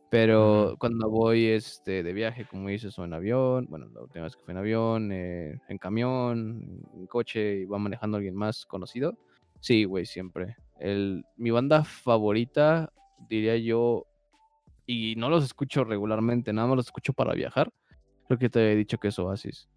Pero cuando voy este, de viaje, como dices, o en avión, bueno, la última vez que fui en avión, eh, en camión, en coche y va manejando alguien más conocido, sí, güey, siempre. El, mi banda favorita diría yo, y no los escucho regularmente, nada más los escucho para viajar. Creo que te he dicho que es Oasis.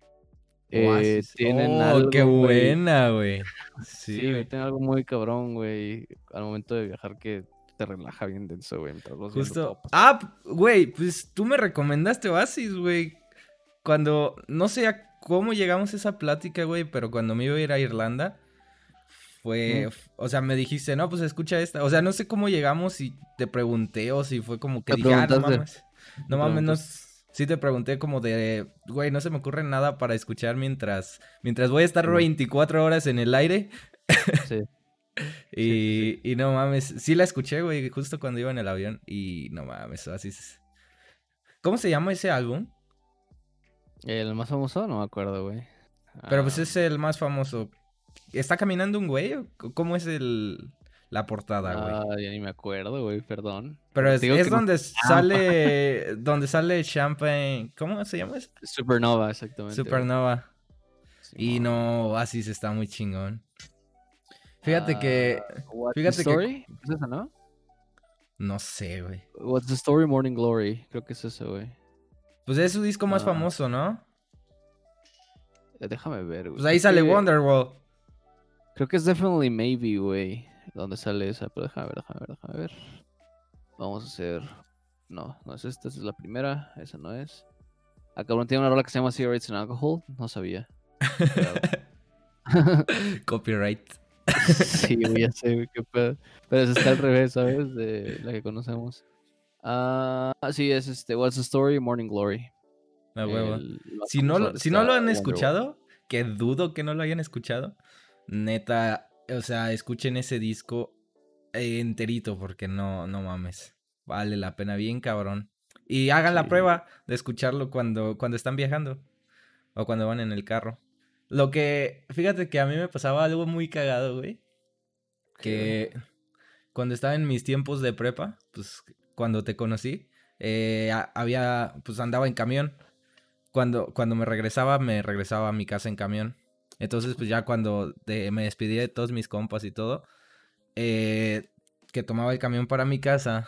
Eh, tienen oh, algo, qué buena, güey. [laughs] Sí, tienen algo muy cabrón, güey, al momento de viajar que te relaja bien denso, güey. Justo. Ah, güey, pues tú me recomendaste Oasis, güey. Cuando, no sé cómo llegamos a esa plática, güey, pero cuando me iba a ir a Irlanda, fue, o sea, me dijiste, no, pues escucha esta. O sea, no sé cómo llegamos y te pregunté o si fue como que dije, ah, no mames. No mames, no, sí te pregunté como de, güey, no se me ocurre nada para escuchar mientras, mientras voy a estar 24 horas en el aire. Sí. [laughs] y, y no mames, sí la escuché, güey, justo cuando iba en el avión y no mames, así es. ¿Cómo se llama ese álbum? El más famoso, no me acuerdo, güey. Pero pues ah. es el más famoso ¿Está caminando un güey? ¿Cómo es el la portada, güey? Ah, ya ni me acuerdo, güey, perdón. Pero es, es no- donde [laughs] sale donde sale Champagne, ¿cómo se llama eso? Supernova, exactamente. Supernova. Y no, así se está muy chingón. Fíjate que Ah, the fíjate que- Story? ¿Es esa, no? no sé, güey. What's the Story Morning Glory. Creo que es ese, güey. Pues es su disco más Ah. famoso, ¿no? Eh, Déjame ver, güey. Pues ahí sale Wonderwall. Creo que es Definitely Maybe, güey. ¿Dónde sale esa? Pero déjame ver, déjame ver, déjame ver. Vamos a hacer. No, no es esta, esta es la primera. Esa no es. Acá tiene una rola que se llama Cigarettes and Alcohol. No sabía. [laughs] Copyright. [laughs] sí, güey, ya sé, güey, qué pedo. Pero esa está al revés, ¿sabes? De la que conocemos. Ah, sí, es este. What's the Story? Morning Glory. A huevo. El- lo Si no, si no lo han escuchado, que dudo que no lo hayan escuchado, neta, o sea, escuchen ese disco eh, enterito porque no, no mames. Vale la pena, bien cabrón. Y hagan la prueba de escucharlo cuando, cuando están viajando o cuando van en el carro. Lo que, fíjate que a mí me pasaba algo muy cagado, güey. Que cuando estaba en mis tiempos de prepa, pues cuando te conocí, eh, había, pues andaba en camión. Cuando, cuando me regresaba, me regresaba a mi casa en camión. Entonces, pues ya cuando de- me despedí de todos mis compas y todo, eh, que tomaba el camión para mi casa,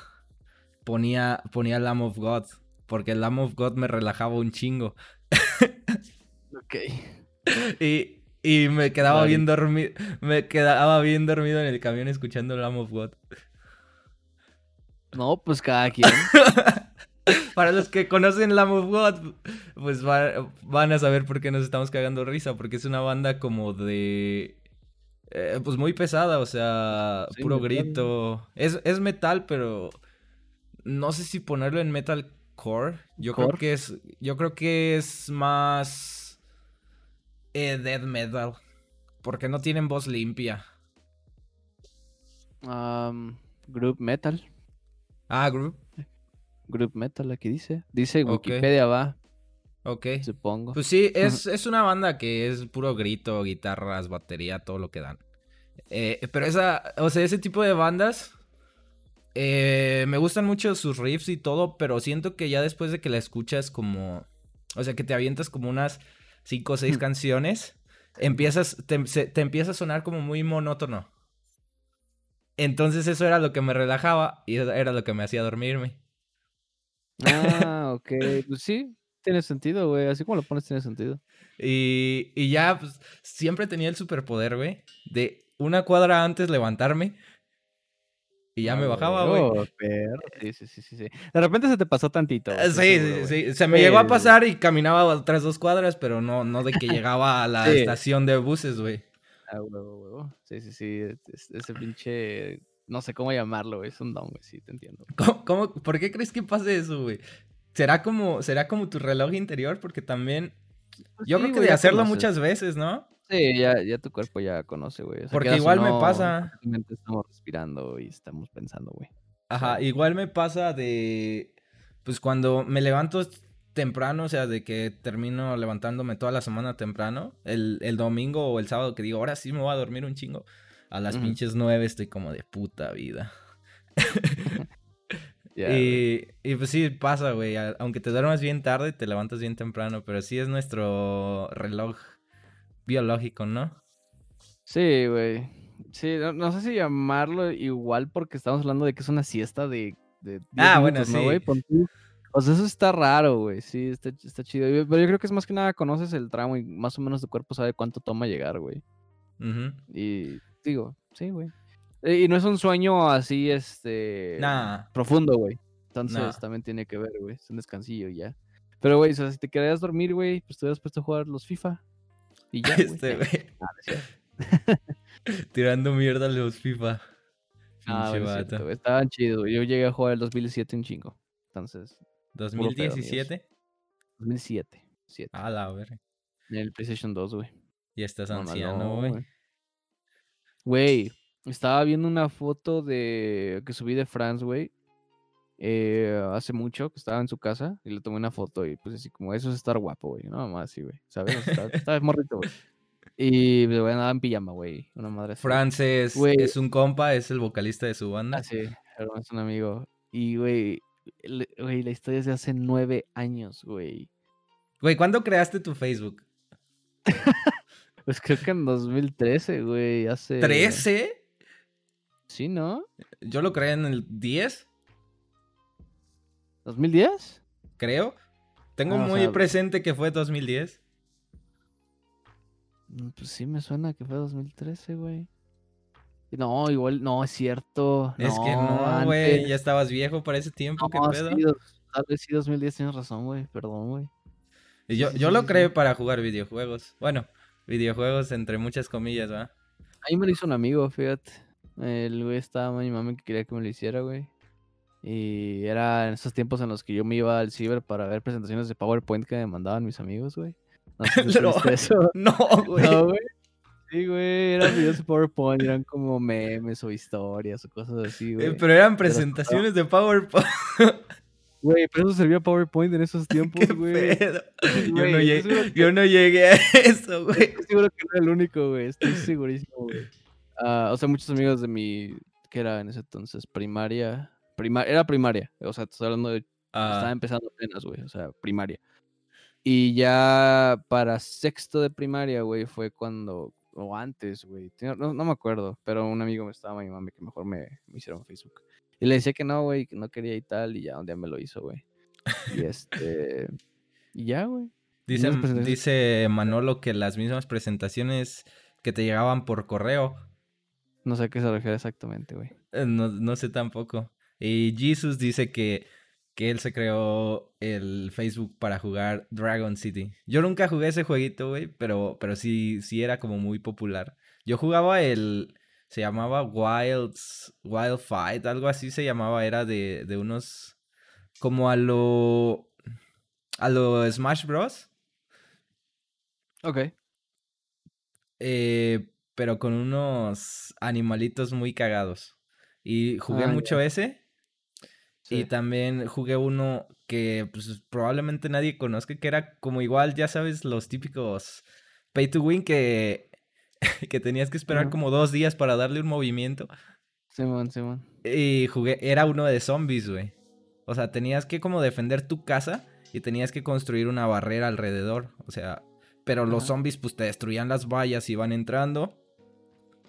ponía, ponía Lamb of God. Porque el Lamb of God me relajaba un chingo. [laughs] Ok. Y, y me quedaba bien dormido. Me quedaba bien dormido en el camión escuchando Lamb of God. No, pues cada quien. [laughs] Para los que conocen Lamb of God, pues va- van a saber por qué nos estamos cagando risa. Porque es una banda como de. eh, pues muy pesada, o sea, Sí, puro metal. grito. Es, es metal, pero. No sé si ponerlo en metalcore. Yo creo Core. que es. Yo creo que es más. eh, death metal. Porque no tienen voz limpia. Am, group Metal. Ah, group. Group Metal, aquí dice. Dice. Wikipedia, va, Ok. supongo. Pues sí, es, es una banda que es puro grito, guitarras, batería, todo lo que dan. Eh, pero esa, o sea, ese tipo de bandas, eh, me gustan mucho sus riffs y todo, pero siento que ya después de que la escuchas como, o sea, que te avientas como unas cinco o seis Hmm. canciones, empiezas, te, se- te empieza a sonar como muy monótono. Entonces eso era lo que me relajaba y era lo que me hacía dormirme. Ah, ok. Pues sí, tiene sentido, güey. Así como lo pones, tiene sentido. Y, y ya, pues, siempre tenía el superpoder, güey, de una cuadra antes levantarme y ya Ah, me bajaba, güey. Oh. Sí, sí, sí, sí. De repente se te pasó tantito. estoy Sí, seguro, sí, sí. Se me Sí, llegó a pasar y caminaba otras dos cuadras, pero no, no de que llegaba a la [laughs] Sí. estación de buses, güey. Ah, huevo, huevo. Sí, sí, sí. es- Ese pinche. No sé cómo llamarlo, güey. Es un don, güey. Sí, te entiendo. [laughs] ¿Cómo, cómo- por qué crees que pase eso, güey? ¿Será como, ¿Será como tu reloj interior? Porque también... Pues Yo sí, creo que de hacerlo conoces. muchas veces, ¿no? Sí, ya, ya tu cuerpo ya conoce, güey. O sea, Porque igual me pasa. Estamos respirando y estamos pensando, güey. Ajá, igual me pasa de, pues cuando me levanto temprano, o sea, de que termino levantándome toda la semana temprano, el, el domingo o el sábado que digo, ahora sí me voy a dormir un chingo, a las pinches nueve estoy como de puta vida. [laughs] Y, y pues sí, pasa, güey, aunque te duermas bien tarde, te levantas bien temprano, pero sí es nuestro reloj biológico, ¿no? Sí, güey. Sí, no, no sé si llamarlo igual porque estamos hablando de que es una siesta de, de 10 Ah, bueno, ¿no, sí. O sea, eso está raro, güey. Sí, está, está chido. Pero yo creo que es más que nada conoces el tramo y más o menos tu cuerpo sabe cuánto toma llegar, güey. Ujú. Y digo, sí, güey. Eh, Y no es un sueño así, este... Nah. Profundo, güey. Entonces también tiene que ver, güey. Es un descansillo y ya. Pero, güey, o sea, si te querías dormir, güey, pues te hubieras puesto a jugar los FIFA. Y ya. [laughs] Este, güey. Ah. [laughs] Tirando mierda a los FIFA. Ah, es cierto, Estaban chidos. Yo llegué a jugar el 2007 un chingo. Entonces, pedo, amigos. ¿2017? 2007. 7. A la verga. En el PlayStation 2, güey. Ya estás anciano, güey. Güey, estaba viendo una foto de que subí de France, güey. eh, hace mucho, que estaba en su casa y le tomé una foto y pues así como eso es estar guapo, güey. No, más así, güey. ¿Sabes? Estaba [laughs] morrito, güey. Y me voy a andar en pijama, güey. Una madre así. Frances Güey. es un compa, es el vocalista de su banda. Ah, sí, pero es un amigo. Y, güey, le- güey, la historia es de hace nueve años, güey. Güey, ¿cuándo creaste tu Facebook? [laughs] Pues creo que en 2013, güey, hace... ¿13? Sí, ¿no? Yo lo creé en el 10, ¿2010? creo. Tengo Ah, o muy sea- presente que fue 2010. Mm, Pues sí me suena que fue 2013, güey. No, igual, no, es cierto. es que no, güey, ya estabas viejo para ese tiempo, ¿qué No, pedo? sí, tal vez sí 2010 tienes razón, güey. Perdón, güey. Yo, yo lo creé para jugar videojuegos. Bueno, videojuegos entre muchas comillas, ¿va? Ahí me lo hizo un amigo, fíjate. El güey estaba mi mami que quería que me lo hiciera, güey. Y era en esos tiempos en los que yo me iba al ciber para ver presentaciones de PowerPoint que me mandaban mis amigos, güey. No sé si [laughs] viste eso. [laughs] No, güey. No, güey. Sí, güey, eran videos de PowerPoint, eran como memes o historias o cosas así, Eh, güey. pero eran presentaciones de PowerPoint. [laughs] Güey, pero eso servía PowerPoint en esos [laughs] tiempos, ¿Qué güey. pedo? Yo, no llegué, yo no llegué a [laughs] eso, güey. Estoy seguro que no era el único, güey. Estoy segurísimo, güey. Ah, o sea, muchos amigos de mi. que era en ese entonces? Primaria. Prima, era primaria. O sea, estoy hablando de. Estaba Ah, empezando apenas, güey. O sea, primaria. Y ya para sexto de primaria, güey, fue cuando. O antes, güey. No, no me acuerdo. Pero un amigo me estaba llamando que mejor me, un Facebook. Y le decía que no, güey, que no quería y tal. Y ya un día me lo hizo, güey. Y este. Y ya, güey. dice, dice Manolo que las mismas presentaciones que te llegaban por correo. No sé a qué se refiere exactamente, güey. eh, No, no sé tampoco. Y Jesus dice que, que él se creó el Facebook para jugar Dragon City. Yo nunca jugué ese jueguito, güey, pero, pero sí, sí era como muy popular. Yo jugaba el... Se llamaba Wilds, Wild Fight, algo así se llamaba. Era de, de unos... Como a lo... A lo Smash Bros. Ok. eh, pero con unos animalitos muy cagados. Y jugué Ah, mucho ese. Y Sí. también jugué uno que pues, probablemente nadie conozca, que era como igual, ya sabes, los típicos pay to win que, [laughs] que tenías que esperar como dos días para darle un movimiento. Simón, Simón. Y jugué, era uno de zombies, güey. O sea, tenías que como defender tu casa y tenías que construir una barrera alrededor. O sea, pero los zombies pues te destruían las vallas y iban entrando.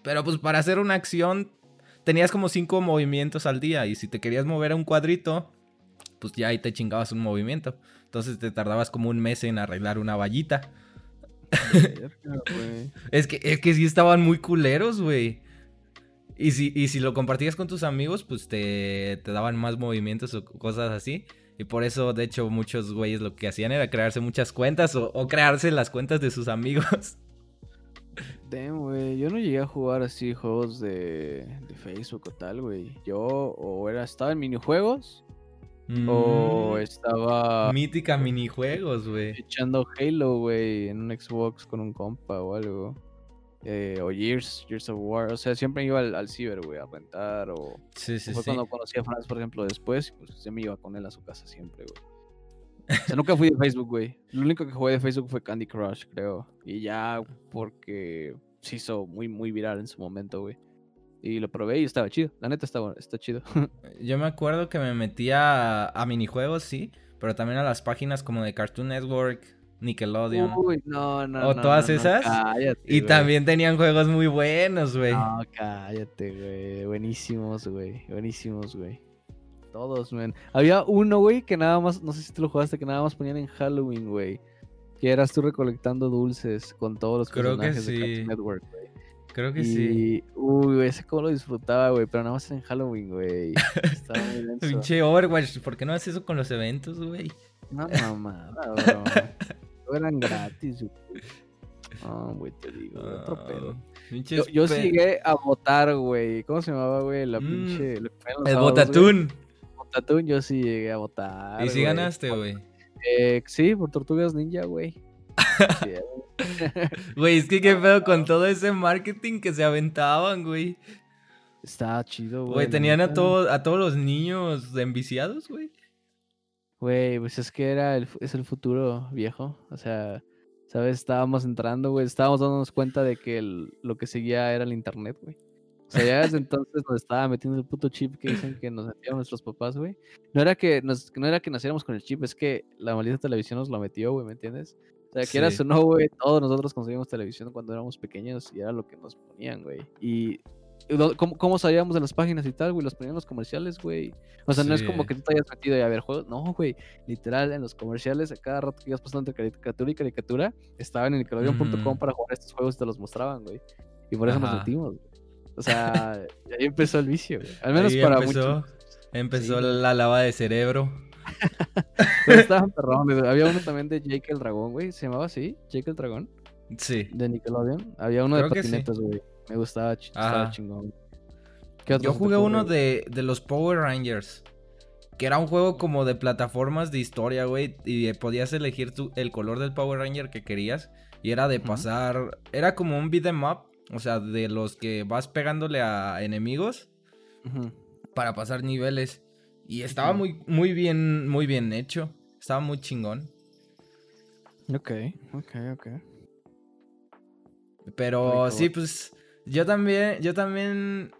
Pero pues para hacer una acción tenías como cinco movimientos al día y si te querías mover a un cuadrito, pues ya ahí te chingabas un movimiento. Entonces te tardabas como un mes en arreglar una vallita. Es que, es que sí estaban muy culeros, güey. Y si, y si lo compartías con tus amigos, pues te, te daban más movimientos o cosas así. Y por eso, de hecho, muchos güeyes lo que hacían era crearse muchas cuentas o, o crearse las cuentas de sus amigos. [laughs] Damn, güey. Yo no llegué a jugar así juegos de, de Facebook o tal, güey. Yo o era estaba en minijuegos o Mm, estaba Mítica minijuegos, güey. echando Halo, güey, en un Xbox con un compa o algo. Eh, o Gears, Gears of War. O sea, siempre iba al, al ciber, güey, a rentar o... Sí, sí, fue sí. cuando conocí a Franz, por ejemplo, después, pues yo me iba con él a su casa siempre, güey. O sea, nunca fui de Facebook, güey. Lo único que jugué de Facebook fue Candy Crush, creo. Y ya porque se hizo muy, muy viral en su momento, güey. Y lo probé y estaba chido. La neta está, está chido. [laughs] Yo me acuerdo que me metía a, minijuegos, sí. Pero también a las páginas como de Cartoon Network, Nickelodeon. Uy, no, no, ¿O no, todas no, no, esas? cállate, y güey. también tenían juegos muy buenos, güey. No, cállate, güey. Buenísimos, güey. Buenísimos, güey. Todos, man. Había uno, güey, que nada más, no sé si tú lo jugaste, que nada más ponían en Halloween, güey. Que eras tú recolectando dulces con todos los Creo que personajes de. Cartoon Network, güey. Creo que y, sí. uy, güey, ese cómo lo disfrutaba, güey, pero nada más en Halloween, güey. Estaba muy. [laughs] Pinche Overwatch, ¿por qué no haces eso con los eventos, güey? Una mamada, bro. No eran gratis, güey. No, güey, te digo, otro pedo. Yo, yo llegué a votar, güey. ¿Cómo se llamaba, güey? La Mm, pinche. El. Botatún. Botatún, yo sí llegué a votar. Y sí güey. ganaste, güey. Eh, sí, por Tortugas Ninja, güey. [laughs] Sí, [laughs] Güey, es que qué pedo con todo ese marketing que se aventaban, güey. Está chido, güey. Güey, tenían a, todo, a todos los niños enviciados, güey. Güey, pues es que era el, es el futuro viejo. O sea, ¿Sabes? Estábamos entrando, güey. Estábamos dándonos cuenta de que el- lo que seguía era el internet, güey. O sea, ya desde [laughs] entonces nos estaba metiendo el puto chip que dicen que nos metieron nuestros papás, güey. No era que nos, no era que naciéramos con el chip, es que la maldita televisión nos lo metió, güey, ¿me entiendes? O sea, quieras Sí. o no, güey, todos nosotros conseguimos televisión cuando éramos pequeños y era lo que nos ponían, güey. Y ¿cómo, cómo salíamos de las páginas y tal, güey? Los ponían los comerciales, güey. O sea, no es como que tú te hayas metido y a ver juegos. No, güey. Literal, en los comerciales, a cada rato que ibas pasando entre caricatura y caricatura, estaban en Nickelodeon.com Ujú. para jugar estos juegos y te los mostraban, güey. Y por eso nos metimos, güey. O sea, ahí empezó el vicio, güey. Al menos Ahí para empezó, muchos. empezó Sí, la lava de cerebro. Pero estaban perrones. Había uno también de Jake el Dragón, güey. ¿Se llamaba así? Jake el Dragón. Sí. De Nickelodeon. Había uno Creo de patinetas, güey. Me gustaba, ch- estaba Ajá. chingón. ¿Qué otro Yo jugué uno de, de los Power Rangers. Que era un juego como de plataformas de historia, güey. Y podías elegir tu- el color del Power Ranger que querías. Y era de pasar. Era como un beat 'em up. O sea, de los que vas pegándole a enemigos para pasar niveles. Y estaba muy, muy bien, muy bien hecho. Estaba muy chingón. Ok, ok, ok. Pero Rico. sí, pues. Yo también. Yo también.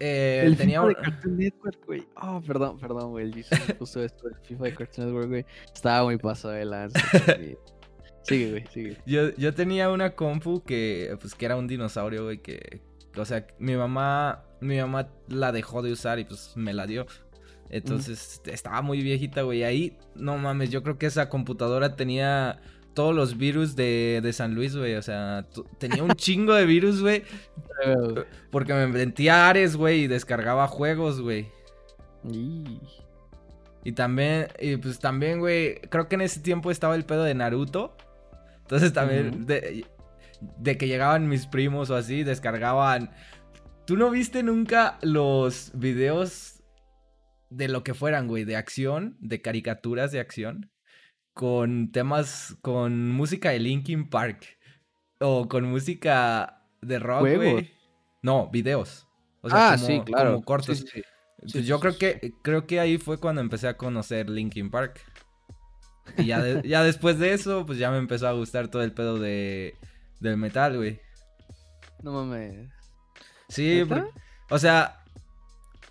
eh, el tenía FIFA de un- Cartoon Network, güey. Oh, perdón, perdón, güey. El Jason puso esto del FIFA de Cartoon Network, güey. Estaba muy pasado de lanza. Sigue, güey, sigue. Yo, yo tenía una compu que, pues, que era un dinosaurio, güey, que, o sea, mi mamá, mi mamá la dejó de usar y, pues, me la dio. Entonces, estaba muy viejita, güey. Ahí, no mames, yo creo que esa computadora tenía todos los virus de, de San Luis, güey. O sea, tenía un [laughs] chingo de virus, güey, porque me metía Ares, güey, y descargaba juegos, güey. Y... Y también, y pues también, güey, creo que en ese tiempo estaba el pedo de Naruto. Entonces también, de, de que llegaban mis primos o así, descargaban. ¿Tú no viste nunca los videos de lo que fueran, güey? De acción, de caricaturas de acción. Con temas, con música de Linkin Park. O con música de rock, güey. No, videos. O sea, ah, como- sí, claro. Como cortos. Sí, sí, sí. Pues yo creo que creo que ahí fue cuando empecé a conocer Linkin Park. Y ya, de- [laughs] ya después de eso, pues ya me empezó a gustar todo el pedo de del metal, güey. No mames. Sí, por- o sea,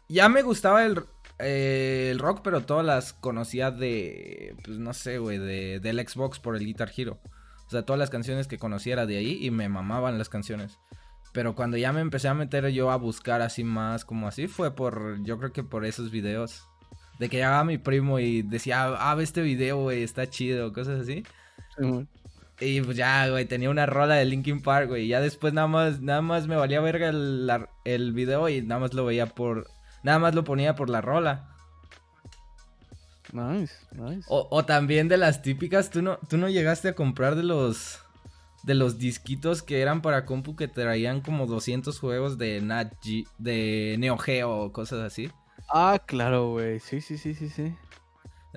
ya me gustaba el, eh, el rock, pero todas las conocía de, pues no sé, güey, de, del Xbox por el Guitar Hero. O sea, todas las canciones que conocía era de ahí y me mamaban las canciones. Pero cuando ya me empecé a meter yo a buscar así más, como así, fue por, yo creo que por esos videos. De que llegaba mi primo y decía, ah, ve este video, güey, está chido, cosas así. Y pues ya, güey, tenía una rola de Linkin Park, güey. Y ya después nada más, nada más me valía verga el, el video y nada más lo veía por. Nada más lo ponía por la rola. Nice, nice. O, o también de las típicas, ¿tú no, tú no llegaste a comprar de los. De los disquitos que eran para compu que traían como 200 juegos de Nat de Neo Geo o cosas así. Ah, claro, güey. Sí, sí, sí, sí, sí.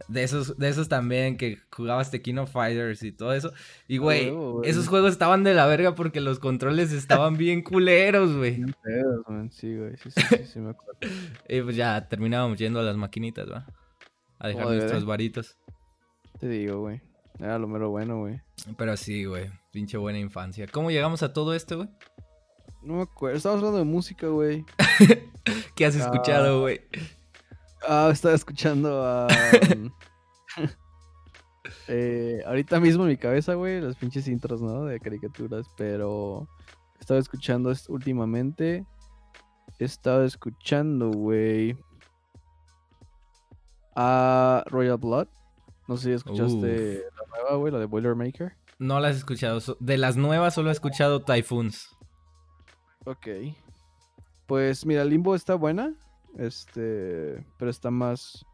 De esos, de esos también que jugabas Tequino Fighters y todo eso. Y güey, güey. esos juegos estaban de la verga porque los controles estaban [laughs] bien culeros, güey. Sí, güey. Sí, sí, sí, sí, me acuerdo. [laughs] Y pues ya terminábamos yendo a las maquinitas, ¿va? A dejar nuestros varitos. Te digo, güey. Era lo mero bueno, güey. Pero sí, güey. Pinche buena infancia. ¿Cómo llegamos a todo esto, güey? No me acuerdo. Estábamos hablando de música, güey. [laughs] ¿Qué has escuchado, güey? Ah, estaba escuchando a. um, [laughs] eh, ahorita mismo en mi cabeza, güey, las pinches intros, ¿no? De caricaturas, pero. Estaba escuchando últimamente. He estado escuchando, güey. A Royal Blood. No sé si escuchaste la nueva, güey, la de Boilermaker. No las he escuchado. De las nuevas solo he escuchado Typhoons. Ok. Pues mira, Limbo está buena. Este. Pero está más.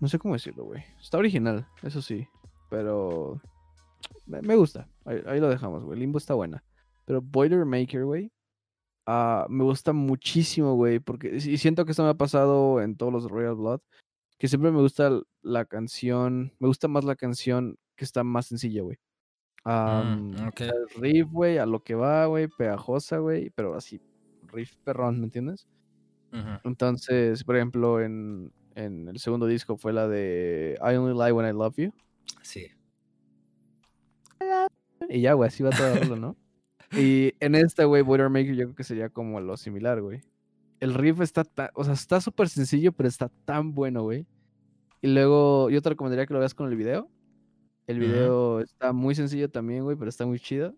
No sé cómo decirlo, güey. Está original, eso sí. Pero. Me, me gusta. Ahí, ahí lo dejamos, güey. Limbo está buena. Pero Boilermaker, güey. ah, me gusta muchísimo, güey. Porque. Y siento que esto me ha pasado en todos los Royal Blood. Que siempre me gusta la canción. Me gusta más la canción que está más sencilla, güey. Am, Mm, ok. el riff, güey, a lo que va, güey, pegajosa, güey, pero así, riff perrón, ¿me entiendes? Entonces, por ejemplo, en, en el segundo disco fue la de I Only Lie When I Love You. Sí. Y ya, güey, así va todo el ¿no? [laughs] Y en esta, güey, Boilermaker yo creo que sería como lo similar, güey. El riff está tan, o sea, está súper sencillo, pero está tan bueno, güey. Y luego, yo te recomendaría que lo veas con el video. El video está muy sencillo también, güey, pero está muy chido.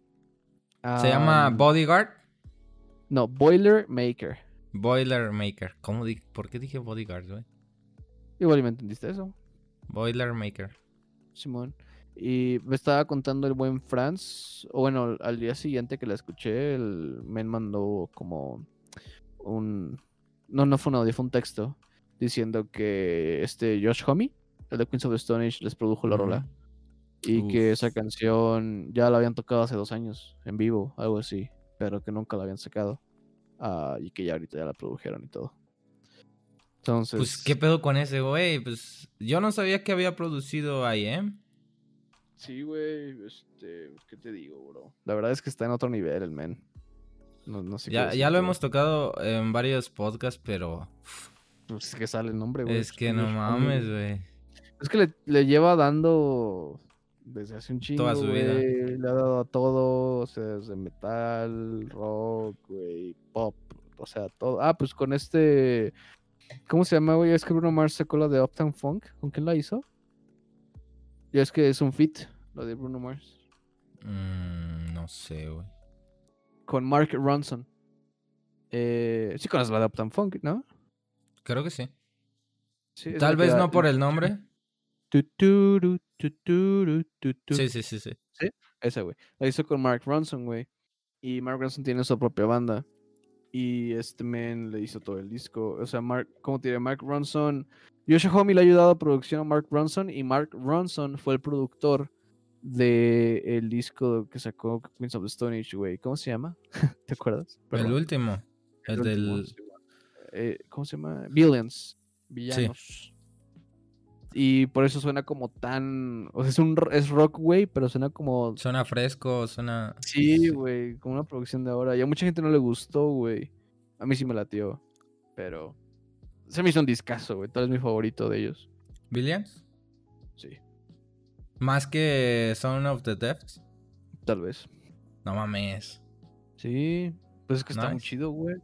Se llama Am, Bodyguard. No, Boilermaker. Boilermaker. ¿Cómo di ¿Por qué dije Bodyguard, güey? Igual y me entendiste eso, Boilermaker. Simón. Y me estaba contando el buen Franz, o bueno, al día siguiente que la escuché, el men mandó como un... No, no fue un audio, fue un texto diciendo que este Josh Homme, el de Queens of the Stone Age, les produjo la rola. Y que esa canción ya la habían tocado hace dos años, en vivo, algo así, pero que nunca la habían sacado. Ah, y que ya ahorita ya la produjeron y todo. Entonces... Pues, ¿qué pedo con ese, güey? Pues, yo no sabía que había producido IM. Sí, güey, este, ¿qué te digo, bro? La verdad es que está en otro nivel el men. No, no sé qué Ya, ya decirte, lo hemos tocado en varios podcasts, pero Pues es que sale el nombre, güey. es pues, que no Josh Homme, mames, güey. güey. Es que le, le lleva dando desde hace un chingo, Toda su vida. güey. Le ha dado a todo, o sea, desde metal, rock, güey, pop, o sea, todo. Ah, pues con este... ¿Cómo se llama, güey? Es que Bruno Mars sacó la de Uptown Funk. ¿Con quién la hizo? Ya es que es un fit, la de Bruno Mars. Mm, no sé, güey. Con Mark Ronson. Eh, sí conoces la de Uptown Funk, ¿no? Creo que sí. Tal vez no por el nombre. Tu. Sí, sí, sí, sí. Esa, güey. La hizo con Mark Ronson, güey. Y Mark Ronson tiene su propia banda. Y este men le hizo todo el disco. O sea, Mark, ¿cómo te diré? Mark Ronson. Yoshi Homi le ha ayudado a producción a Mark Ronson. Y Mark Ronson fue el productor de el disco que sacó Queens of the Stone Age, güey. ¿Cómo se llama? [laughs] ¿Te acuerdas? El último. El, último, del. sí. Eh, ¿Cómo se llama? Billions. Villanos. Y por eso suena como tan. O sea, es, un, es rock, güey, pero suena como. Suena fresco, suena. Sí, güey, como una producción de ahora. Y a mucha gente no le gustó, güey. A mí sí me latió. Pero. Se me hizo un discazo, güey. Tal vez mi favorito de ellos. ¿Billions? Sí, Más que Sound of the Depths. tal vez. No mames. Sí. Pues es que está muy chido, güey.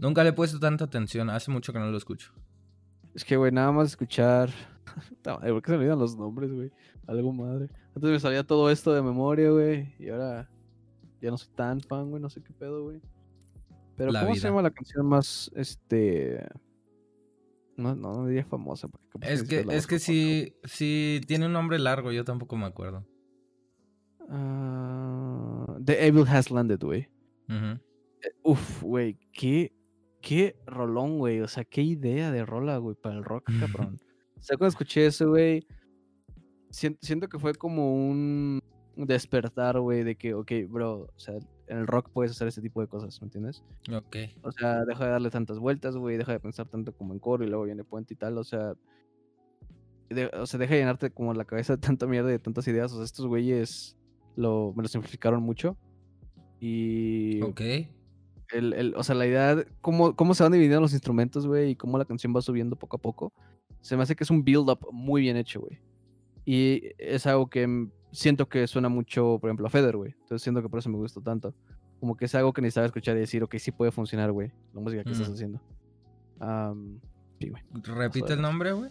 Nunca le he puesto tanta atención. Hace mucho que no lo escucho. Es que, güey, nada más escuchar. [laughs] ¿Por qué se me olvidan los nombres, güey? Algo madre. Antes me salía todo esto de memoria, güey. Y ahora ya no soy tan fan, güey. No sé qué pedo, güey. Pero, La ¿cómo vida. se llama la canción más, este. No, no, no diría famosa. Porque Es que, es que sí, sí tiene un nombre largo, yo tampoco me acuerdo. Ah, The Evil Has Landed, güey. Ujú. Uf, güey, qué, qué rolón, güey. O sea, qué idea de rola, güey, para el rock, [laughs] cabrón. o sea, cuando escuché eso, güey, sien- siento que fue como un despertar, güey, de que, ok, bro, o sea, en el rock puedes hacer este tipo de cosas, ¿me entiendes? Ok. O sea, deja de darle tantas vueltas, güey, deja de pensar tanto como en coro y luego viene puente y tal, o sea, de- o sea, deja de llenarte como la cabeza de tanta mierda y de tantas ideas, o sea, estos güeyes lo, me lo simplificaron mucho y Ok. El, el- o sea, la idea, de cómo, cómo se van dividiendo los instrumentos, güey, y cómo la canción va subiendo poco a poco, se me hace que es un build-up muy bien hecho, güey. Y es algo que mm, siento que suena mucho, por ejemplo, a Feder, güey. Entonces siento que por eso me gustó tanto. Como que es algo que necesitaba escuchar y decir, ok, sí puede funcionar, güey, la música que estás Mm. haciendo. Am, sí, güey. Repite el nombre, güey.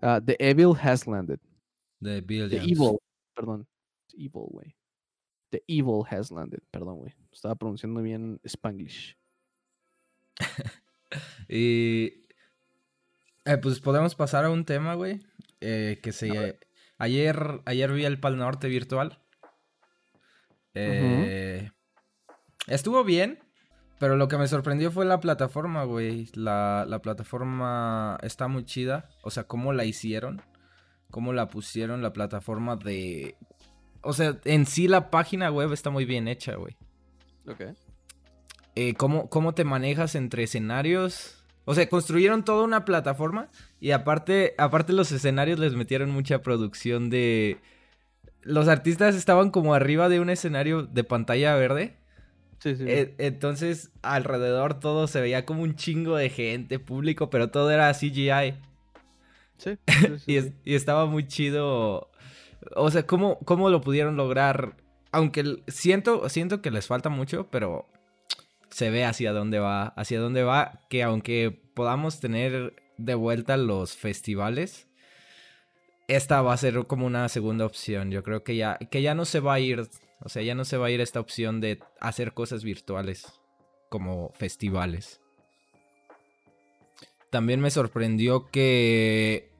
Ah, The Evil Has Landed. De The Billions. Evil, perdón. Evil, güey. The Evil Has Landed, perdón, güey. Estaba pronunciando bien Spanglish. [laughs] Y. eh, pues podemos pasar a un tema, güey. eh, que se. Ayer, ayer vi el Pal Norte virtual. Eh, Estuvo bien. Pero lo que me sorprendió fue la plataforma, güey. La, la plataforma está muy chida. O sea, cómo la hicieron. Cómo la pusieron la plataforma de... O sea, en sí la página web está muy bien hecha, güey. Ok. eh, cómo, cómo te manejas entre escenarios. O sea, construyeron toda una plataforma y aparte, aparte los escenarios les metieron mucha producción de... Los artistas estaban como arriba de un escenario de pantalla verde. Sí, sí. Eh, entonces, alrededor todo se veía como un chingo de gente, público, pero todo era CGI. sí, [laughs] sí, sí, Y, es- y estaba muy chido O sea, ¿cómo, cómo lo pudieron lograr? Aunque siento, siento que les falta mucho, pero se ve hacia dónde va. Hacia dónde va. Que aunque podamos tener de vuelta los festivales, esta va a ser como una segunda opción. Yo creo que ya, que ya no se va a ir. O sea, ya no se va a ir esta opción de hacer cosas virtuales como festivales. También me sorprendió que,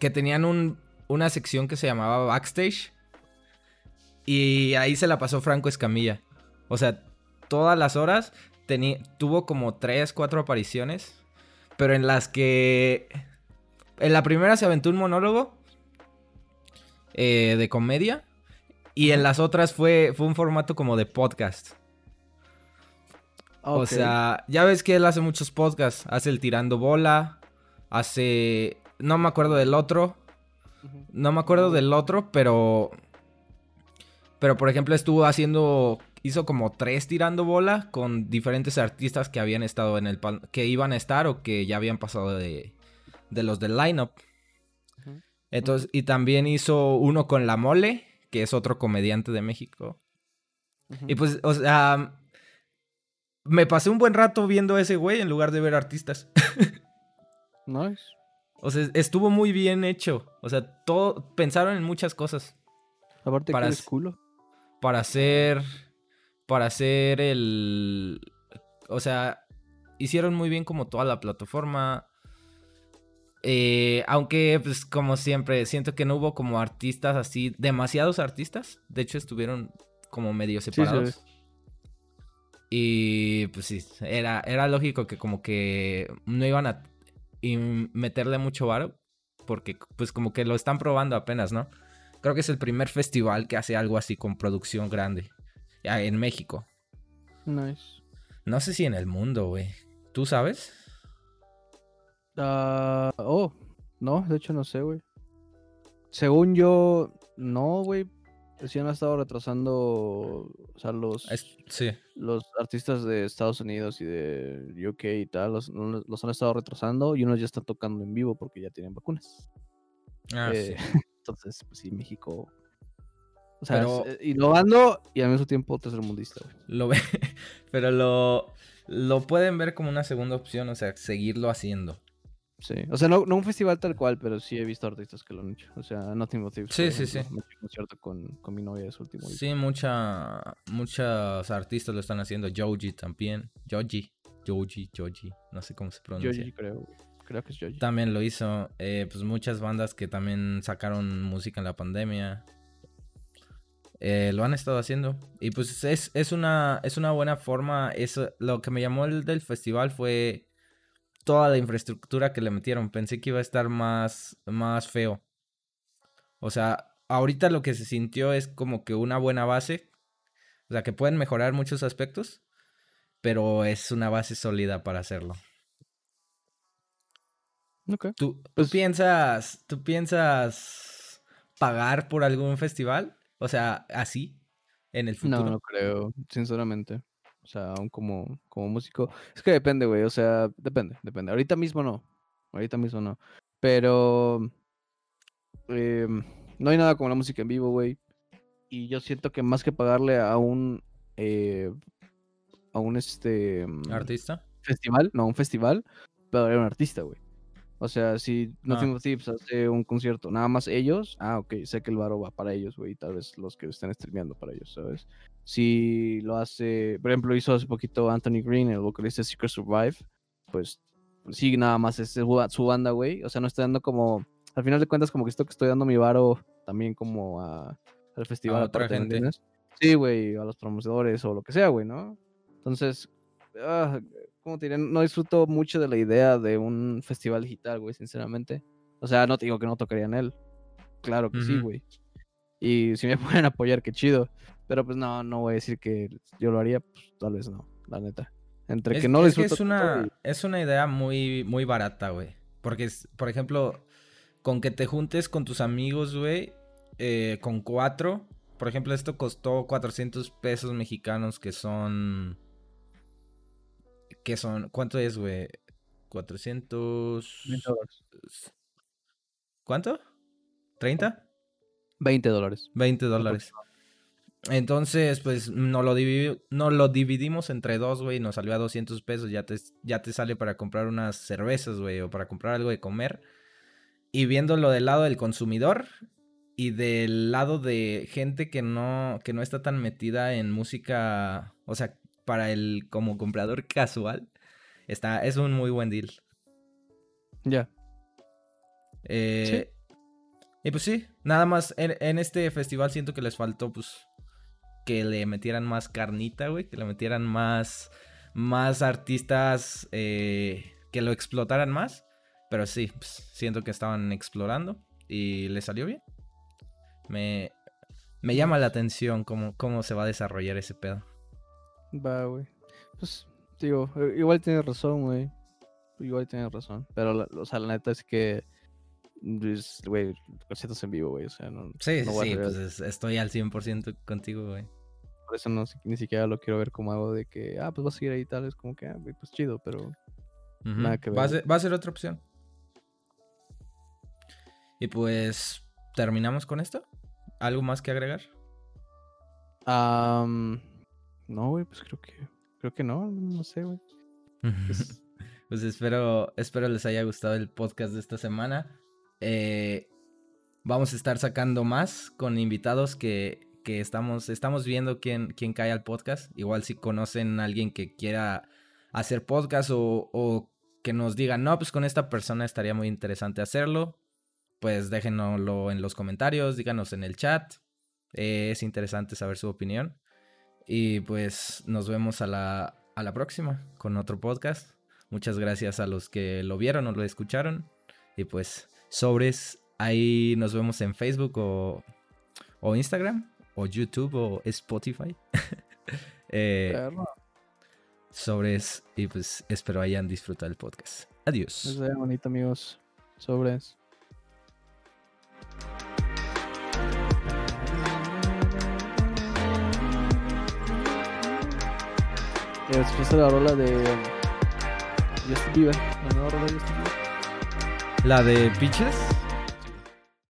que tenían un, una sección que se llamaba Backstage. Y ahí se la pasó Franco Escamilla. O sea, todas las horas tuvo como 3, 4 apariciones. Pero en las que... En la primera se aventó un monólogo eh, de comedia. Y en las otras fue, fue un formato como de podcast. O sea, ya ves que él hace muchos podcasts. Hace el tirando bola. Hace. No me acuerdo del otro. No me acuerdo del otro, pero. Pero por ejemplo, estuvo haciendo. Hizo como tres tirando bola con diferentes artistas que habían estado en el. que iban a estar o que ya habían pasado de. de los del lineup. Entonces, y también hizo uno con La Mole, que es otro comediante de México. Y pues, o sea, me pasé un buen rato viendo a ese güey en lugar de ver artistas. [laughs] nice. O sea, estuvo muy bien hecho. O sea, todo pensaron en muchas cosas. Aparte para que culo. Para hacer para hacer el o sea, hicieron muy bien como toda la plataforma. Eh, aunque, pues, como siempre, siento que no hubo como artistas así, demasiados artistas. De hecho, estuvieron como medio separados. Y pues sí, era, era lógico que como que no iban a meterle mucho varo. Porque pues como que lo están probando apenas, ¿no? Creo que es el primer festival que hace algo así con producción grande. En México. Nice. No sé si en el mundo, güey. ¿Tú sabes? Ah, oh, no, de hecho no sé, güey. Según yo, no, güey, sí han estado retrasando, o sea, los, los artistas de Estados Unidos y de UK y tal, los, han estado retrasando y unos ya están tocando en vivo porque ya tienen vacunas. Ah, eh, [laughs] entonces, pues sí, México. O sea, pero, eh, innovando y al mismo tiempo tercermundista, güey. Lo ve, [laughs] pero lo, lo pueden ver como una segunda opción, o sea, seguirlo haciendo. Sí, o sea, no, un festival tal cual, pero sí he visto artistas que lo han hecho. O sea, Nothing But Thieves. Sí, sí, sí. concierto con, con, mi novia de su último Sí, mucha, muchos artistas lo están haciendo. Joji también. Joji. Joji, Joji. No sé cómo se pronuncia. Joji, creo. Creo que es Joji. También lo hizo. Eh, pues muchas bandas que también sacaron música en la pandemia. Eh, lo han estado haciendo. Y pues es, es, una, es una buena forma. Eso, lo que me llamó el del festival fue toda la infraestructura que le metieron. Pensé que iba a estar más, más feo. O sea, ahorita lo que se sintió es como que una buena base. O sea, que pueden mejorar muchos aspectos. Pero es una base sólida para hacerlo. Okay. ¿Tú, pues piensas, ¿Tú piensas pagar por algún festival? O sea, así, en el futuro. No, no creo, sinceramente. O sea, aún como, como músico. Es que depende, güey. O sea, depende, depende. Ahorita mismo no. Ahorita mismo no. Pero em, no hay nada como la música en vivo, güey. Y yo siento que más que pagarle a un eh, a un este mm, artista festival, no, un festival, pagarle a un artista, güey. O sea, si no tengo tips hace un concierto, nada más ellos, ah, ok, sé que el varo va para ellos, güey, tal vez los que estén streameando para ellos, ¿sabes? Si lo hace, por ejemplo, hizo hace poquito Anthony Green, el vocalista de Secret Survive, pues sí, nada más es su banda, güey. O sea, no estoy dando como, al final de cuentas, como que esto que estoy dando mi varo también como a, al festival. A otra gente. Sí, güey, a los promotores o lo que sea, güey, ¿no? Entonces, ah, como te diré, no disfruto mucho de la idea de un festival digital, güey, sinceramente. O sea, no te digo que no tocaría en él. Claro que sí, güey. Y si me [laughs] pueden apoyar, qué chido. Pero pues no, no voy a decir que yo lo haría, pues tal vez no, la neta. Entre que no es es una, es una idea muy, muy barata, güey. Porque, por ejemplo, con que te juntes con tus amigos, güey, eh, con cuatro. Por ejemplo, esto costó 400 pesos mexicanos, que son ¿Qué son? ¿Cuánto es, güey? 400... ¿Cuánto? ¿30? 20 dólares. 20 dólares. Entonces, pues no lo, no lo dividimos entre dos, güey, nos salió a 200 pesos, ya te, ya te sale para comprar unas cervezas, güey, o para comprar algo de comer. Y viéndolo del lado del consumidor y del lado de gente que no, que no está tan metida en música, o sea, para el como comprador casual, está, es un muy buen deal. Ya. Eh, y pues sí, nada más en, este festival siento que les faltó pues que le metieran más carnita, güey, que le metieran más, más artistas eh, que lo explotaran más. Pero sí, pues, siento que estaban explorando y le salió bien. Me, me llama la atención cómo, cómo se va a desarrollar ese pedo. Va, güey. Pues, digo, eh, igual tienes razón, güey. Igual tienes razón. Pero, o sea, la neta es que pues, güey, conciertos en vivo, güey. O sea, no. Sí, sí, pues estoy al 100% contigo, güey. Por eso no, ni siquiera lo quiero ver como algo de que, ah, pues vas a ir ahí tal. Es como que, ah, pues chido, pero. Nada que ver. Va a, ser, va a ser otra opción. Y pues, ¿terminamos con esto? ¿Algo más que agregar? No, güey, pues creo que. Creo que no, no sé, güey. [laughs] Pues, espero, espero les haya gustado el podcast de esta semana. Eh, vamos a estar sacando más con invitados que, estamos, estamos viendo quién, quién cae al podcast. Igual si conocen a alguien que quiera hacer podcast o, que nos digan, no, pues con esta persona estaría muy interesante hacerlo, pues déjenoslo en los comentarios, díganos en el chat. Eh, es interesante saber su opinión. Y pues nos vemos a la, a la próxima con otro podcast. Muchas gracias a los que lo vieron o lo escucharon. Y pues sobres. Ahí nos vemos en Facebook o, Instagram o YouTube o Spotify. [laughs] eh, sobres y pues espero hayan disfrutado el podcast. Adiós. Bonito amigos. Sobres. Después de la rola de Justin Bieber, la nueva rola de Justin Bieber. La de Peaches.